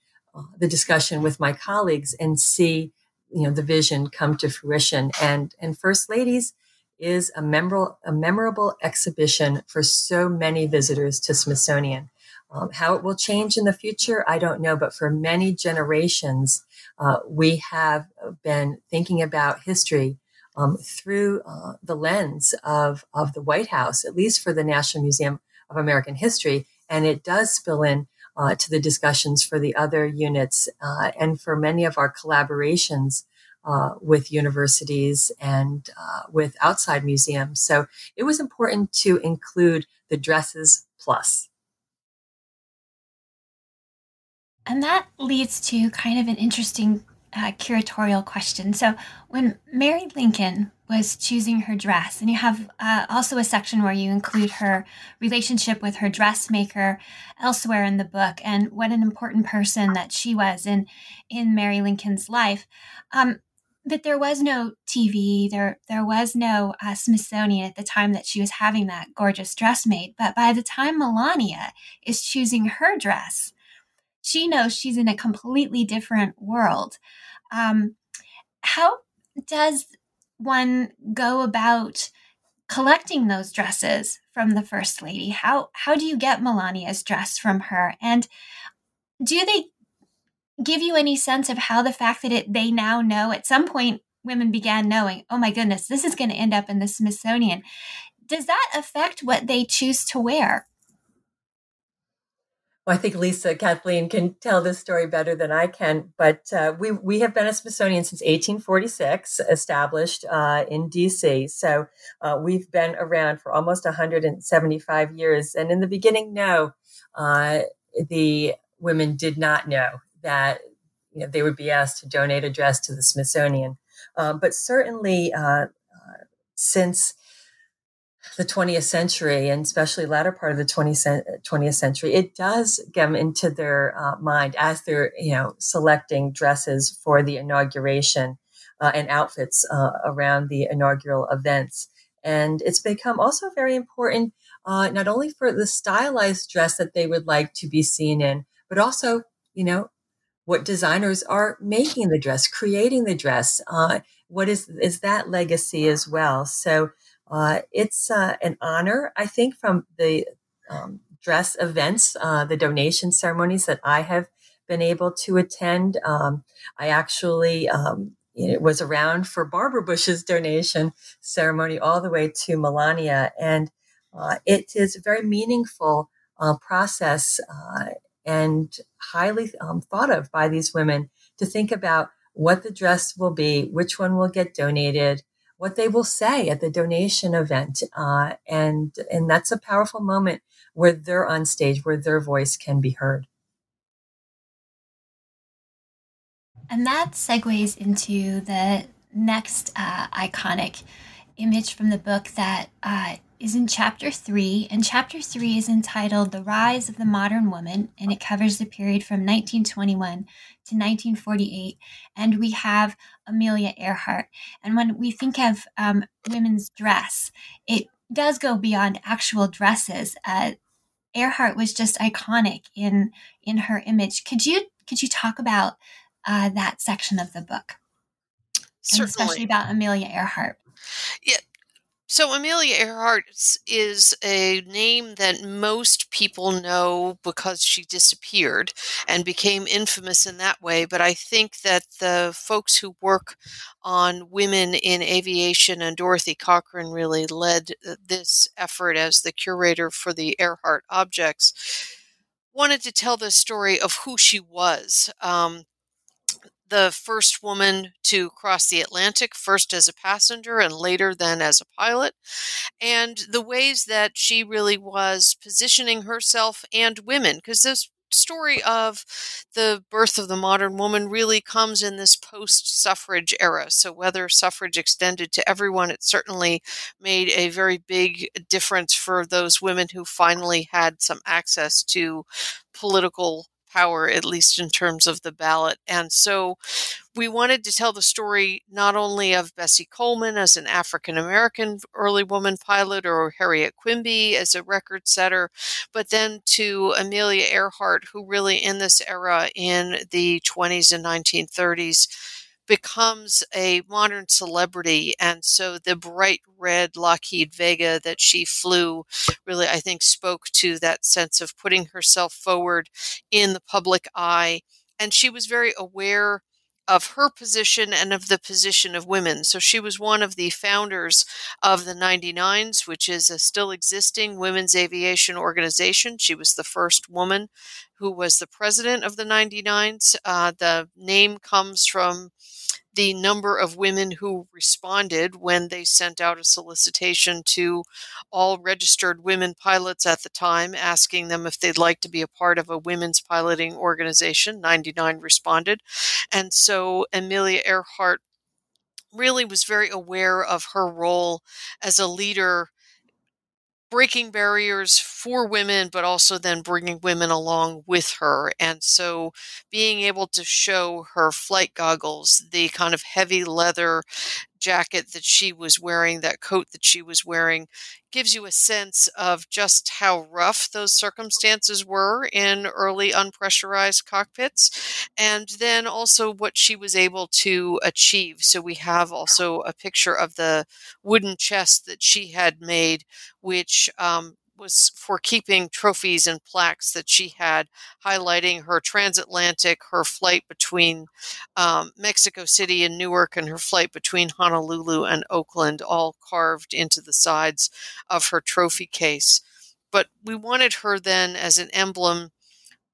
the discussion with my colleagues and see you know the vision come to fruition. And and first ladies is a memorable, a memorable exhibition for so many visitors to Smithsonian. Um, how it will change in the future, I don't know, but for many generations, uh, we have been thinking about history um, through uh, the lens of, of the White House, at least for the National Museum of American History. And it does spill in uh, to the discussions for the other units uh, and for many of our collaborations uh, with universities and uh, with outside museums. So it was important to include the dresses plus. And that leads to kind of an interesting uh, curatorial question. So, when Mary Lincoln was choosing her dress, and you have uh, also a section where you include her relationship with her dressmaker elsewhere in the book, and what an important person that she was in in Mary Lincoln's life. Um, but there was no TV. There there was no uh, Smithsonian at the time that she was having that gorgeous dress made. But by the time Melania is choosing her dress, she knows she's in a completely different world. Um, how does one go about collecting those dresses from the first lady? How how do you get Melania's dress from her? And do they give you any sense of how the fact that it they now know at some point women began knowing, oh my goodness, this is going to end up in the Smithsonian. Does that affect what they choose to wear? Well, I think Lisa Kathleen can tell this story better than I can, but uh, we we have been a Smithsonian since 1846, established uh, in DC. So uh, we've been around for almost 175 years. And in the beginning, no, uh, the women did not know that you know, they would be asked to donate a dress to the Smithsonian. Um, but certainly, uh, uh, since the 20th century and especially latter part of the 20th, 20th century, it does get into their uh, mind as they're you know selecting dresses for the inauguration uh, and outfits uh, around the inaugural events. And it's become also very important uh, not only for the stylized dress that they would like to be seen in, but also you know what designers are making the dress, creating the dress. Uh, what is is that legacy as well? So uh, it's uh, an honor, I think, from the um, dress events, uh, the donation ceremonies that I have been able to attend. Um, I actually um, it was around for Barbara Bush's donation ceremony all the way to Melania, and uh, it is a very meaningful uh, process and highly um, thought of by these women to think about what the dress will be, which one will get donated, what they will say at the donation event. Uh, and, and that's a powerful moment where they're on stage, where their voice can be heard. And that segues into the next uh, iconic image from the book that uh, is in chapter three. And chapter three is entitled The Rise of the Modern Woman, and it covers the period from 1921 to 1948. And we have Amelia Earhart. And when we think of um, women's dress, it does go beyond actual dresses. Uh, Earhart was just iconic in in her image. Could you could you talk about uh, that section of the book? Certainly. And especially about Amelia Earhart. Yeah. So Amelia Earhart is a name that most people know because she disappeared and became infamous in that way. But I think that the folks who work on women in aviation and Dorothy Cochrane really led uh, this effort as the curator for the Earhart objects. Wanted to tell the story of who she was. Um, the first woman to cross the Atlantic, first as a passenger and later then as a pilot, and the ways that she really was positioning herself and women, because this story of the birth of the modern woman really comes in this post suffrage era. So, whether suffrage extended to everyone, it certainly made a very big difference for those women who finally had some access to political power, at least in terms of the ballot. And so we wanted to tell the story not only of Bessie Coleman as an African American early woman pilot or Harriet Quimby as a record setter, but then to Amelia Earhart, who really in this era in the 20s and 1930s becomes a modern celebrity. And so the bright red Lockheed Vega that she flew really, I think, spoke to that sense of putting herself forward in the public eye. And she was very aware of her position and of the position of women. So she was one of the founders of the 99s, which is a still existing women's aviation organization. She was the first woman who was the president of the 99s. Uh, the name comes from the number of women who responded when they sent out a solicitation to all registered women pilots at the time, asking them if they'd like to be a part of a women's piloting organization. 99 responded. And so Amelia Earhart really was very aware of her role as a leader breaking barriers for women, but also then bringing women along with her. And so being able to show her flight goggles, the kind of heavy leather jacket that she was wearing, that coat that she was wearing, gives you a sense of just how rough those circumstances were in early unpressurized cockpits, and then also what she was able to achieve. So we have also a picture of the wooden chest that she had made, which um, was for keeping trophies and plaques that she had, highlighting her transatlantic, her flight between um, Mexico City and Newark, and her flight between Honolulu and Oakland, all carved into the sides of her trophy case. But we wanted her then as an emblem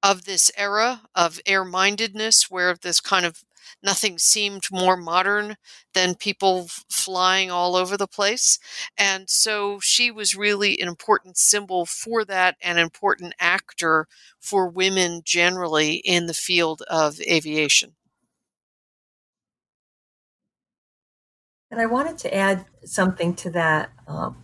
of this era of air mindedness, where this kind of nothing seemed more modern than people flying all over the place. And so she was really an important symbol for that, and important actor for women generally in the field of aviation. And I wanted to add something to that um,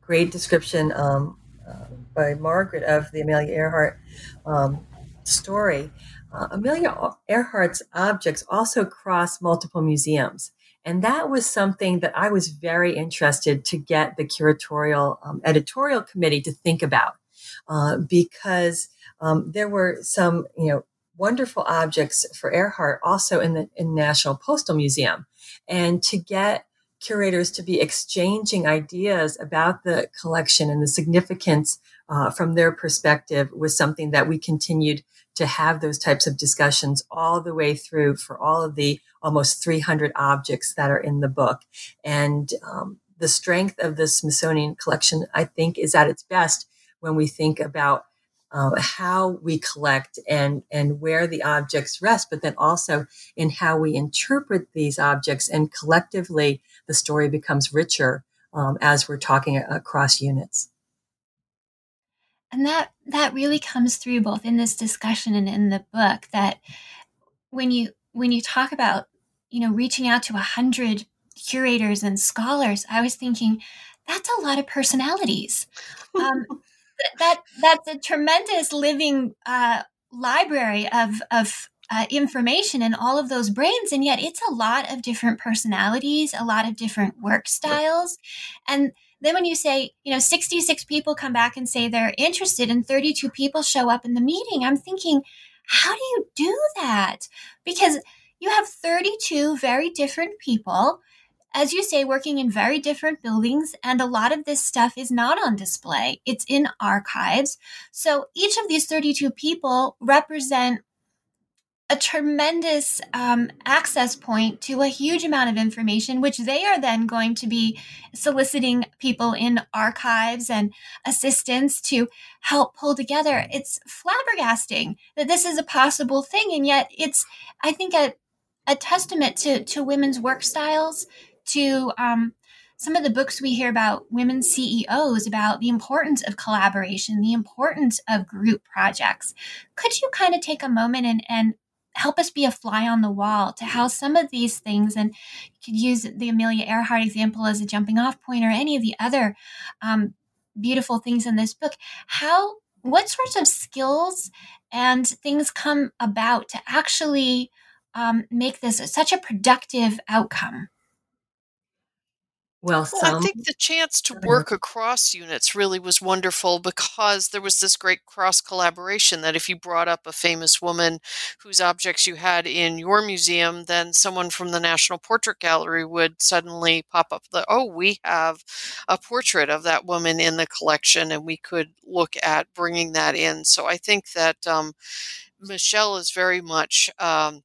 great description um, uh, by Margaret of the Amelia Earhart um, story. Uh, Amelia Earhart's objects also cross multiple museums. And that was something that I was very interested to get the curatorial um, editorial committee to think about uh, because um, there were some, you know, wonderful objects for Earhart also in the in National Postal Museum. And to get curators to be exchanging ideas about the collection and the significance uh, from their perspective was something that we continued to have those types of discussions all the way through for all of the almost 300 objects that are in the book. And um, the strength of the Smithsonian collection, I think, is at its best when we think about uh, how we collect and and where the objects rest, but then also in how we interpret these objects, and collectively the story becomes richer um, as we're talking across units. And that that really comes through both in this discussion and in the book that when you when you talk about you know reaching out to a hundred curators and scholars, I was thinking that's a lot of personalities. Um, (laughs) that that's a tremendous living uh, library of of uh, information and all of those brains, and yet it's a lot of different personalities, a lot of different work styles, and then when you say you know 66 people come back and say they're interested and 32 people show up in the meeting i'm thinking how do you do that because you have 32 very different people as you say, working in very different buildings, and a lot of this stuff is not on display. It's in archives. So each of these 32 people represent a tremendous um, access point to a huge amount of information, which they are then going to be soliciting people in archives and assistants to help pull together. It's flabbergasting that this is a possible thing, and yet it's, I think, a, a testament to, to women's work styles, to um, some of the books we hear about women CEOs about the importance of collaboration, the importance of group projects. Could you kind of take a moment and, and help us be a fly on the wall to how some of these things, and you could use the Amelia Earhart example as a jumping off point or any of the other um, beautiful things in this book, how what sorts of skills and things come about to actually um, make this such a productive outcome? Well, well I think the chance to work across units really was wonderful because there was this great cross collaboration that if you brought up a famous woman whose objects you had in your museum, then someone from the National Portrait Gallery would suddenly pop up the, oh, we have a portrait of that woman in the collection, and we could look at bringing that in. So I think that um, Michelle is very much. Um,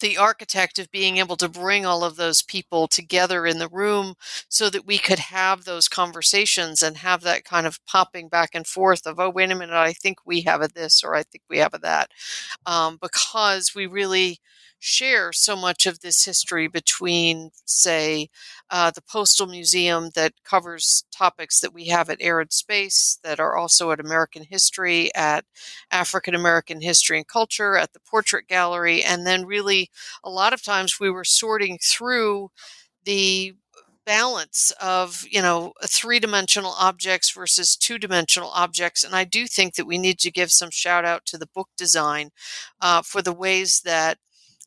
the architect of being able to bring all of those people together in the room so that we could have those conversations and have that kind of popping back and forth of, oh, wait a minute, I think we have a this or I think we have a that. Um, because we really share so much of this history between, say, uh, the Postal Museum that covers topics that we have at Air and Space, that are also at American History, at African American History and Culture, at the Portrait Gallery, and then really a lot of times we were sorting through the balance of you know three dimensional objects versus two dimensional objects and i do think that we need to give some shout out to the book design uh, for the ways that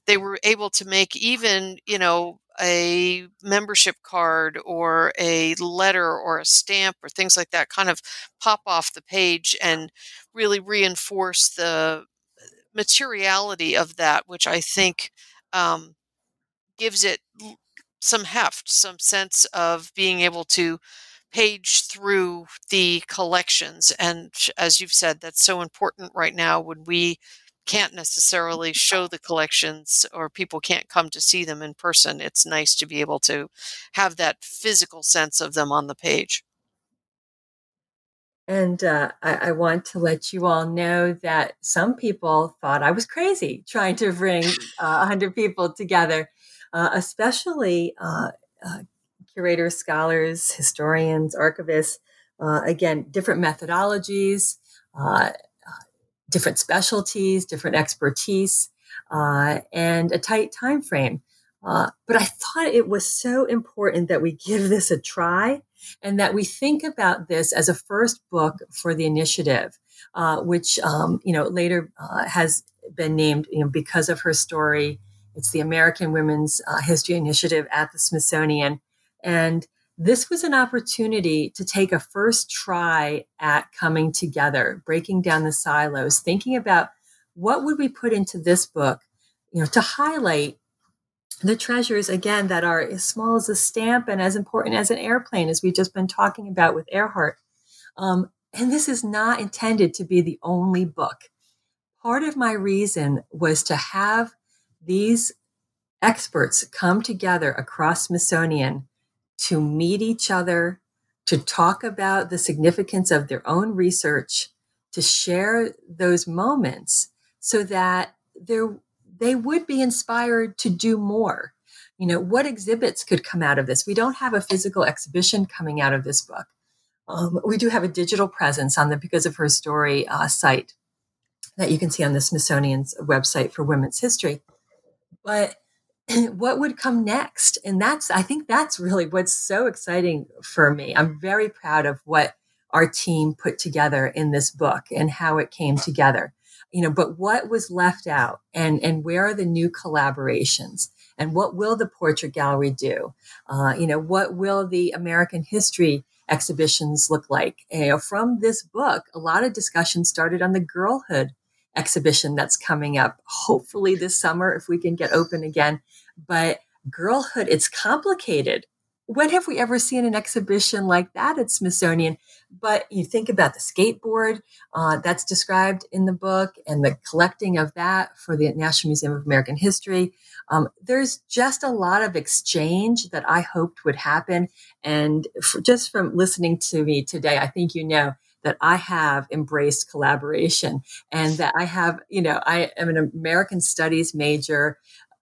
they were able to make even you know a membership card or a letter or a stamp or things like that kind of pop off the page and really reinforce the materiality of that which i think um, gives it some heft some sense of being able to page through the collections. And as you've said that's so important right now when we can't necessarily show the collections or people can't come to see them in person, it's nice to be able to have that physical sense of them on the page. And uh, I, I, want to let you all know that some people thought I was crazy trying to bring (laughs) uh, 100 people together, uh, especially uh, uh, curators, scholars, historians, archivists. Uh, again, different methodologies different specialties, different expertise, uh, and a tight time frame. Uh, but I thought it was so important that we give this a try and that we think about this as a first book for the initiative, uh, which um, you know later uh, has been named you know because of her story. It's the American Women's uh, History Initiative at the Smithsonian, and this was an opportunity to take a first try at coming together, breaking down the silos, thinking about what would we put into this book, you know, to highlight the treasures again that are as small as a stamp and as important as an airplane, as we've just been talking about with Earhart. Um, and this is not intended to be the only book. Part of my reason was to have these experts come together across Smithsonian to meet each other, to talk about the significance of their own research, to share those moments so that there they would be inspired to do more. You know, what exhibits could come out of this? We don't have a physical exhibition coming out of this book. Um, we do have a digital presence on the Because of Her Story uh, site that you can see on the Smithsonian's website for women's history. But (clears throat) what would come next? And that's, I think that's really what's so exciting for me. I'm very proud of what our team put together in this book and how it came together. You know, but what was left out and, and where are the new collaborations? And what will the portrait gallery do? Uh, you know, what will the American history exhibitions look like? You know, from this book, a lot of discussion started on the girlhood exhibition that's coming up, hopefully this summer if we can get open again. But girlhood, it's complicated. When have we ever seen an exhibition like that at Smithsonian? But you think about the skateboard uh, that's described in the book and the collecting of that for the National Museum of American History. Um, there's just a lot of exchange that I hoped would happen. And for, just from listening to me today, I think you know that I have embraced collaboration and that I have, you know, I am an American studies major,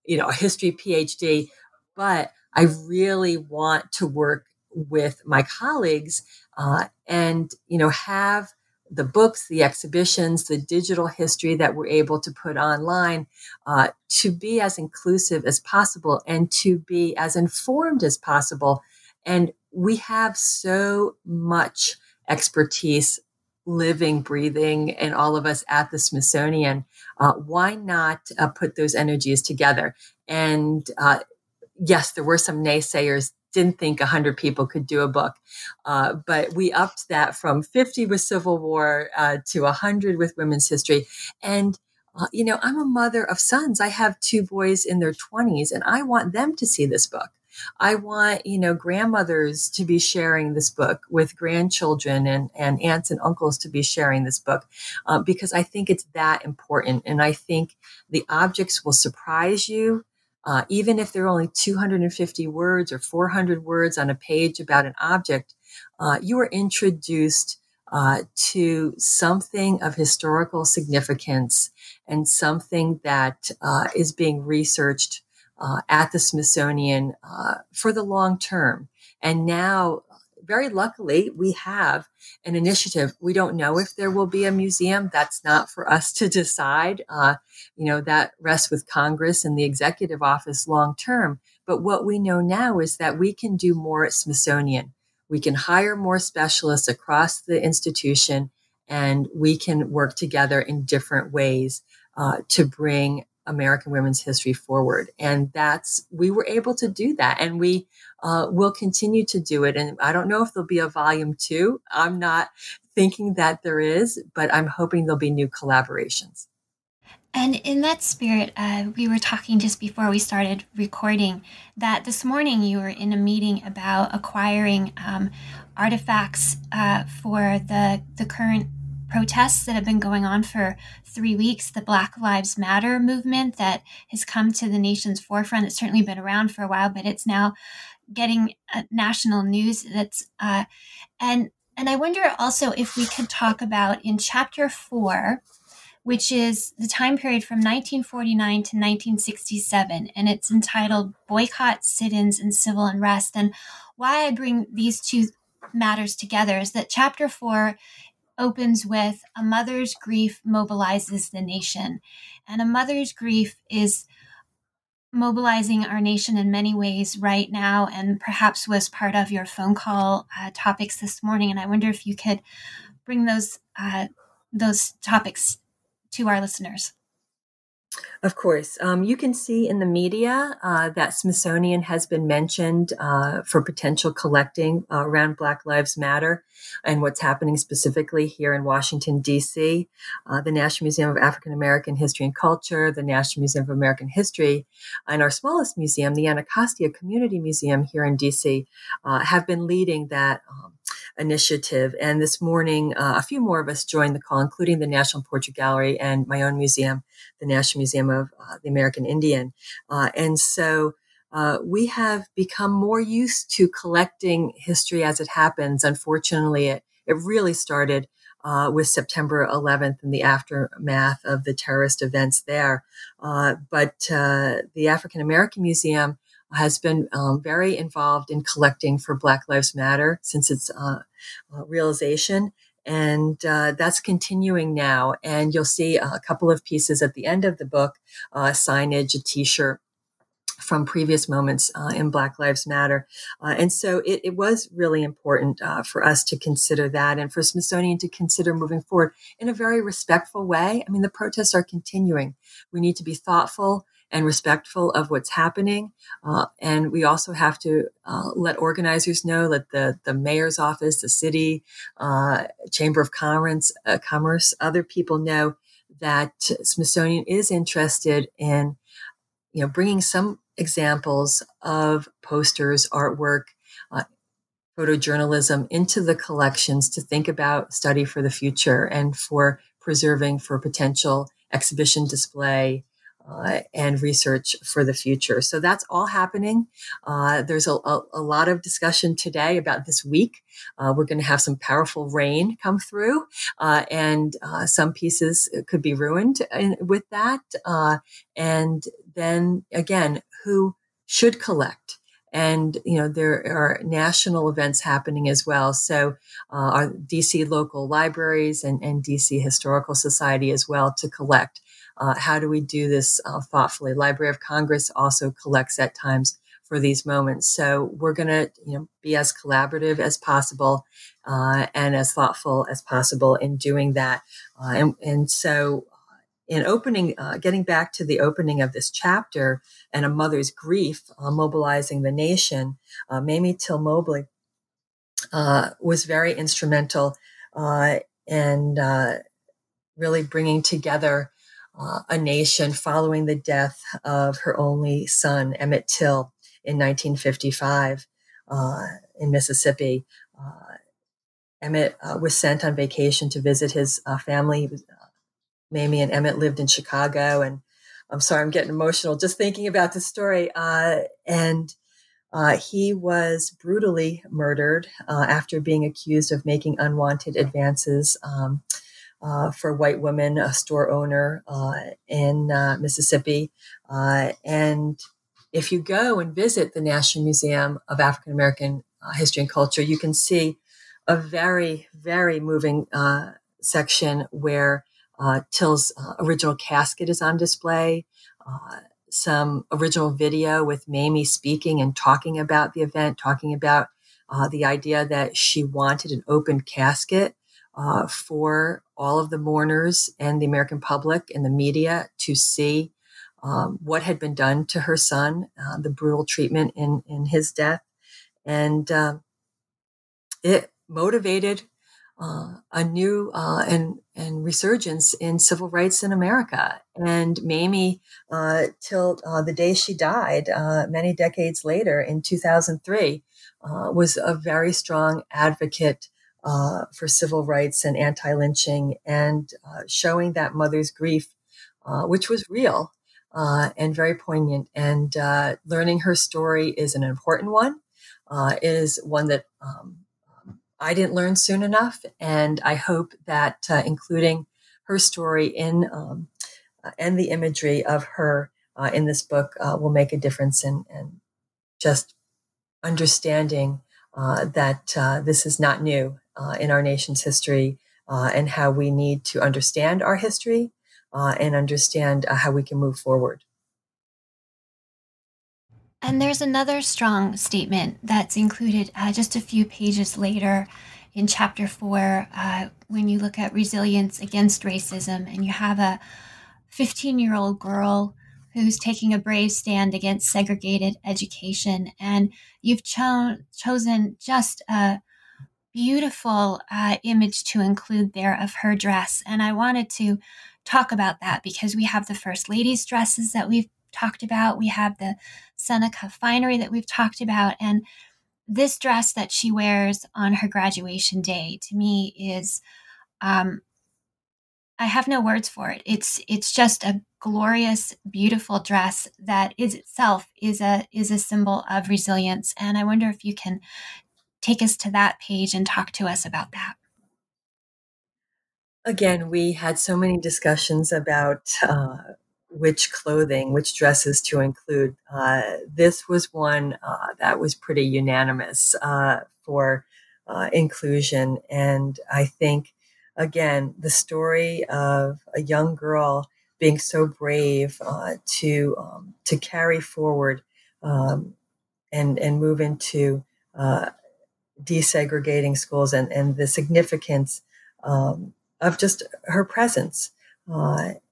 you know, a history PhD, but I really want to work with my colleagues uh, and, you know, have the books, the exhibitions, the digital history that we're able to put online uh, to be as inclusive as possible and to be as informed as possible. And we have so much expertise living, breathing, and all of us at the Smithsonian. Uh, why not uh, put those energies together? And uh, yes, there were some naysayers. Didn't think 100 people could do a book, uh, but we upped that from 50 with Civil War uh, to 100 with women's history. And uh, you know, I'm a mother of sons. I have two boys in their 20s, and I want them to see this book. I want, you know, grandmothers to be sharing this book with grandchildren and, and aunts and uncles to be sharing this book uh, because I think it's that important. And I think the objects will surprise you. Uh, even if they're only 250 words or 400 words on a page about an object, uh, you are introduced uh, to something of historical significance and something that uh, is being researched uh, at the Smithsonian uh, for the long term. And now, very luckily, we have an initiative. We don't know if there will be a museum. That's not for us to decide. Uh, you know, that rests with Congress and the executive office long term. But what we know now is that we can do more at Smithsonian. We can hire more specialists across the institution and we can work together in different ways uh, to bring American women's history forward. And that's, we were able to do that. And we uh, will continue to do it. And I don't know if there'll be a volume two. I'm not thinking that there is, but I'm hoping there'll be new collaborations. And in that spirit, uh, we were talking just before we started recording that this morning you were in a meeting about acquiring um, artifacts uh, for the the current protests that have been going on for three weeks, the Black Lives Matter movement that has come to the nation's forefront. It's certainly been around for a while, but it's now getting uh, national news. That's uh, and and I wonder also if we could talk about in chapter four, which is the time period from 1949 to 1967, and it's entitled "Boycott, Sit-ins, and Civil Unrest." And why I bring these two matters together is that chapter four opens with a mother's grief mobilizes the nation. And a mother's grief is mobilizing our nation in many ways right now, and perhaps was part of your phone call uh, topics this morning. And I wonder if you could bring those uh, those topics to our listeners. Of course. Um, you can see in the media uh, that Smithsonian has been mentioned uh, for potential collecting uh, around Black Lives Matter and what's happening specifically here in Washington, D.C. Uh, the National Museum of African American History and Culture, the National Museum of American History, and our smallest museum, the Anacostia Community Museum here in D.C., uh, have been leading that. Um, initiative. And this morning, uh, a few more of us joined the call, including the National Portrait Gallery and my own museum, the National Museum of uh, the American Indian. Uh, and so uh, we have become more used to collecting history as it happens. Unfortunately, it, it really started uh, with September 11th and the aftermath of the terrorist events there. Uh, but the African American Museum has been um, very involved in collecting for Black Lives Matter since its uh, uh, realization. And uh, that's continuing now. And you'll see a couple of pieces at the end of the book signage, a t shirt, from previous moments uh, in Black Lives Matter. Uh, and so it, it, was really important uh, for us to consider that and for Smithsonian to consider moving forward in a very respectful way. I mean, the protests are continuing. We need to be thoughtful and respectful of what's happening. Uh, and we also have to uh, let organizers know, let the, the mayor's office, the city, uh, Chamber of Commerce, Commerce, other people know that Smithsonian is interested in you know, bringing some examples of posters, artwork, uh, photojournalism into the collections to think about study for the future and for preserving for potential exhibition display uh, and research for the future. So that's all happening. Uh, there's a, a, a, lot of discussion today about this week. Uh, we're going to have some powerful rain come through, uh, and uh, some pieces could be ruined in, with that. And then again, who should collect? and you know there are national events happening as well so uh, our dc local libraries and, and dc historical society as well to collect uh, how do we do this uh, thoughtfully? Library of congress also collects at times for these moments. So we're going to you know be as collaborative as possible uh, and as thoughtful as possible in doing that. Uh, and, and so in opening, uh, getting back to the opening of this chapter and a mother's grief, uh, mobilizing the nation, uh, Mamie Till Mobley uh, was very instrumental uh, in uh, really bringing together a nation following the death of her only son, Emmett Till, in 1955 in Mississippi. Emmett was sent on vacation to visit his family. Was Mamie and Emmett lived in Chicago. And I'm sorry, I'm getting emotional just thinking about the story. Uh, and uh, he was brutally murdered uh, after being accused of making unwanted advances um, uh, for white women, a store owner uh, in uh, Mississippi. and if you go and visit the National Museum of African American History and Culture, you can see a very, very moving section where uh, Till's uh, original casket is on display. Uh, some original video with Mamie speaking and talking about the event, talking about uh, the idea that she wanted an open casket uh, for all of the mourners and the American public and the media to see um, what had been done to her son, uh, the brutal treatment in, in his death. And um, it motivated uh, a new uh, and and resurgence in civil rights in America. And Mamie, uh, till uh, the day she died, uh, many decades later in 2003, uh, was a very strong advocate for civil rights and anti-lynching, and showing that mother's grief, which was real and very poignant. And learning her story is an important one. it is one that um, I didn't learn soon enough. And I hope that uh, including her story in um, uh, and the imagery of her uh, in this book uh, will make a difference in, in just understanding uh, that uh, this is not new in our nation's history and how we need to understand our history and understand how we can move forward. And there's another strong statement that's included uh, just a few pages later in chapter four uh, when you look at resilience against racism and you have a 15 year old girl who's taking a brave stand against segregated education. And you've cho- chosen just a beautiful uh, image to include there of her dress. And I wanted to talk about that because we have the First Lady's dresses that we've talked about. We have the Seneca finery that we've talked about. And this dress that she wears on her graduation day to me is um, I have no words for it. It's it's just a glorious, beautiful dress that is itself is a is a symbol of resilience. And I wonder if you can take us to that page and talk to us about that. Again, we had so many discussions about uh, which clothing, which dresses to include. Uh, this was one uh, that was pretty unanimous uh, for uh, inclusion. And I think, again, the story of a young girl being so brave uh, to um, to carry forward um, and and move into uh, desegregating schools and and the significance um, of just her presence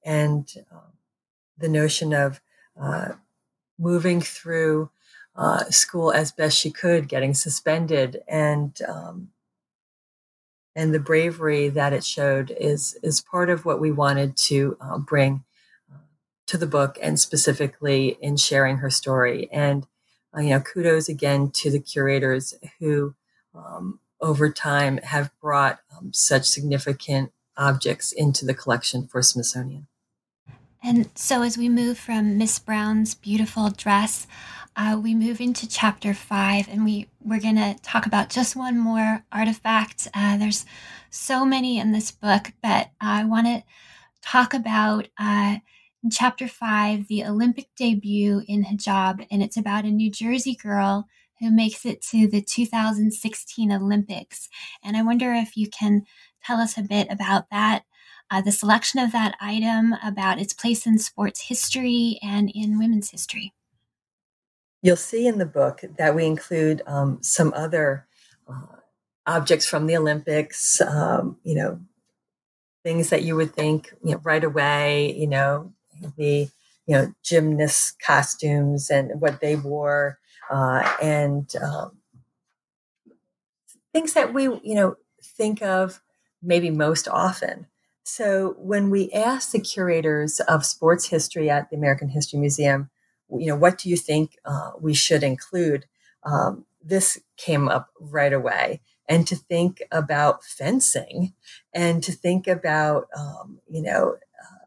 and the notion of uh, moving through uh, school as best she could, getting suspended, and um, and the bravery that it showed is is part of what we wanted to uh, bring uh, to the book, and specifically in sharing her story. And uh, you know, kudos again to the curators who. Um, over time, have brought um, such significant objects into the collection for Smithsonian. And so, as we move from Miss Brown's beautiful dress, uh, we move into chapter five, and we we're gonna talk about just one more artifact. Uh, there's so many in this book, but I want to talk about uh, in chapter five the Olympic debut in hijab, and it's about a New Jersey girl who makes it to the 2016 Olympics. And I wonder if you can tell us a bit about that uh, the selection of that item, about its place in sports history and in women's history. You'll see in the book that we include um, some other uh, objects from the Olympics, um, you know, things that you would think you know, right away, you know, the you know gymnast costumes and what they wore, uh, and um, things that we you know think of maybe most often. So when we asked the curators of sports history at the American History Museum, you know, what do you think uh, we should include? Um, this came up right away. And to think about fencing and to think about, um, you know, uh,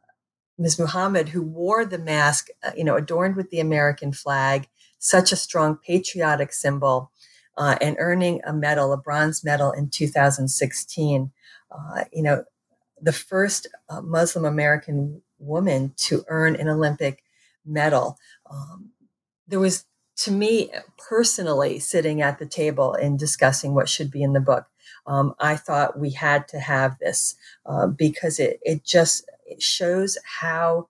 Ms. Muhammad, who wore the mask, uh, you know, adorned with the American flag, such a strong patriotic symbol, uh, and earning a medal, a bronze medal in 2016. Uh, you know, the first uh, Muslim American woman to earn an Olympic medal. Um, there was, to me personally, sitting at the table and discussing what should be in the book. Um, I thought we had to have this uh, because it it just it shows how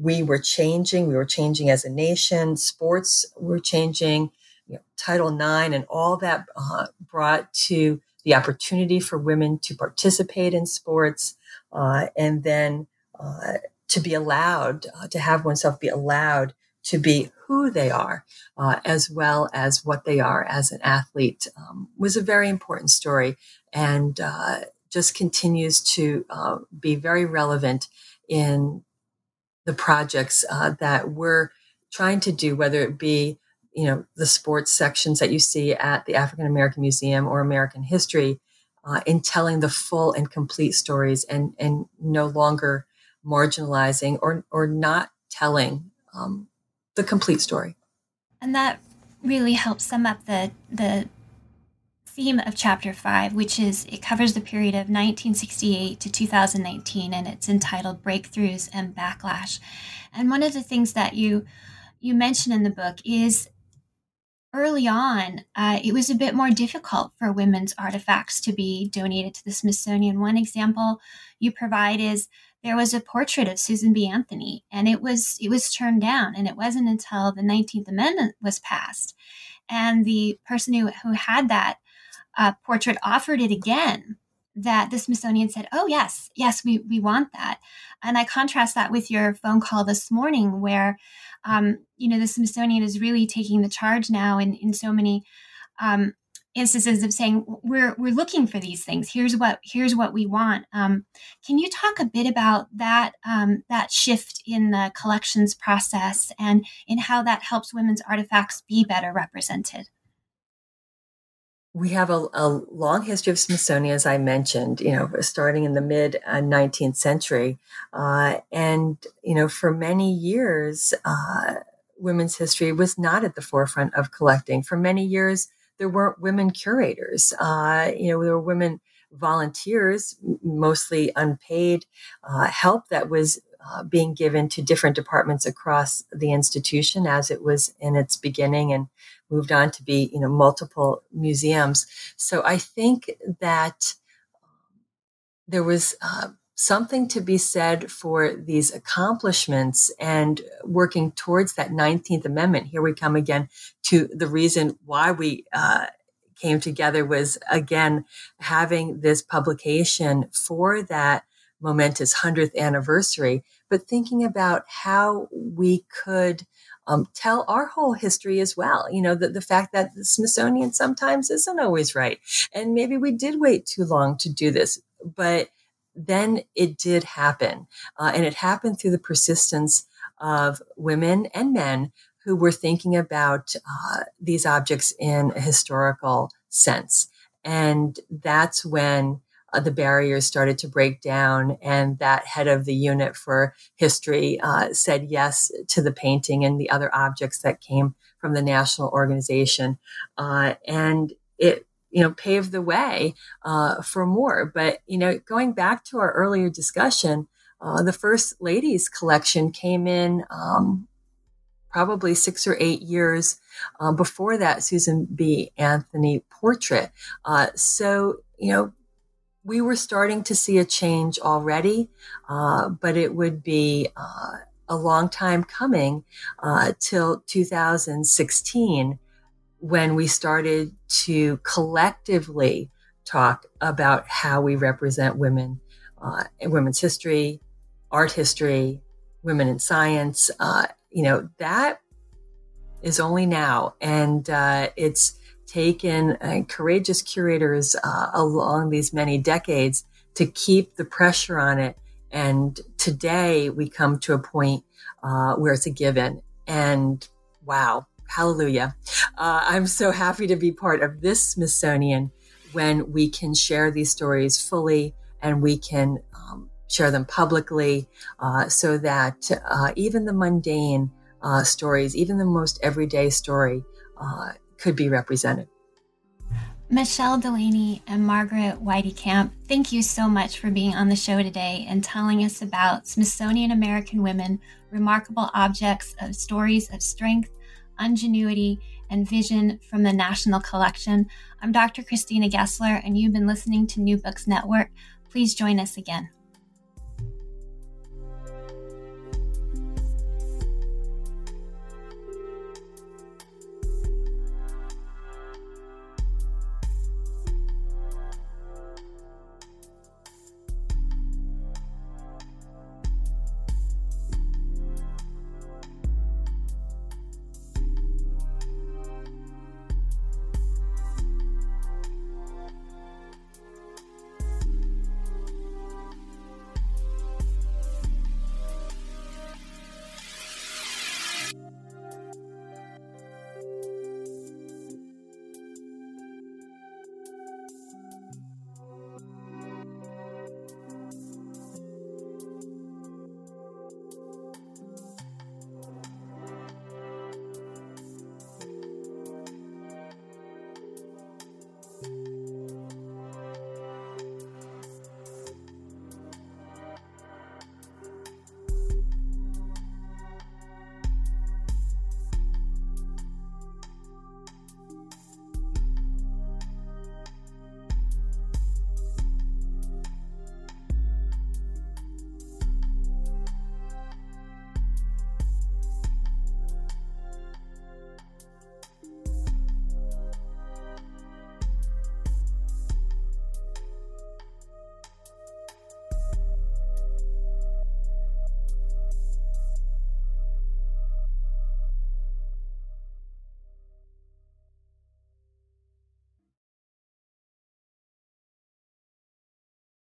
we were changing. We were changing as a nation. Sports were changing. You know, Title IX and all that uh, brought to the opportunity for women to participate in sports uh, and then uh, to be allowed uh, to have oneself be allowed to be who they are uh, as well as what they are as an athlete um, was a very important story and uh, just continues to be very relevant in the projects that we're trying to do whether it be you know the sports sections that you see at the african american museum or american history uh, in telling the full and complete stories and, and no longer marginalizing or, or not telling um, the complete story. And that really helps sum up the, the theme of chapter five, which is it covers the period of 1968 to 2019, and it's entitled Breakthroughs and Backlash. And one of the things that you you mention in the book is early on, uh, it was a bit more difficult for women's artifacts to be donated to the Smithsonian. One example you provide is there was a portrait of Susan B. Anthony, and it was it was turned down. And it wasn't until the 19th Amendment was passed, and the person who who had that uh, portrait offered it again that the Smithsonian said, "Oh yes, yes, we we want that." And I contrast that with your phone call this morning, where um, you know the Smithsonian is really taking the charge now in in so many um, instances of saying we're we're looking for these things. Here's what here's what we want. Um, can you talk a bit about that um, that shift in the collections process and in how that helps women's artifacts be better represented? We have a, a, long history of Smithsonian, as I mentioned, you know, starting in the mid 19th uh, century. Uh, and, you know, for many years, uh, women's history was not at the forefront of collecting. For many years, there weren't women curators. Uh, you know, there were women volunteers, mostly unpaid uh, help that was uh, being given to different departments across the institution as it was in its beginning and moved on to be, you know, multiple museums. So I think that um, there was uh, something to be said for these accomplishments and working towards that 19th Amendment. Here we come again to the reason why we uh, came together was again having this publication for that momentous 100th anniversary, but thinking about how we could um, tell our whole history as well. You know, the, the fact that the Smithsonian sometimes isn't always right. And maybe we did wait too long to do this, but then it did happen. Uh, and it happened through the persistence of women and men who were thinking about uh, these objects in a historical sense. And that's when uh, the barriers started to break down. And that head of the unit for history uh, said yes to the painting and the other objects that came from the national organization. Uh, and it you know, paved the way uh, for more. But, you know, going back to our earlier discussion, uh, the First Ladies collection came in um, probably six or eight years um, before that Susan B. Anthony portrait. Uh, so, you know, we were starting to see a change already, uh, but it would be uh, a long time coming uh, till 2016 when we started to collectively talk about how we represent women uh, women's history, art history, women in science. Uh, you know, that is only now. And uh, it's taken uh, courageous curators uh, along these many decades to keep the pressure on it. And today we come to a point uh, where it's a given. And wow, Hallelujah. Uh, I'm so happy to be part of this Smithsonian when we can share these stories fully and we can um, share them publicly uh, so that uh, even the mundane stories, even the most everyday story, uh, could be represented. Michelle Delaney and Margaret Weitekamp, thank you so much for being on the show today and telling us about Smithsonian American women, remarkable objects of stories of strength, ingenuity, and vision from the National Collection. I'm Dr. Christina Gessler, and you've been listening to New Books Network. Please join us again.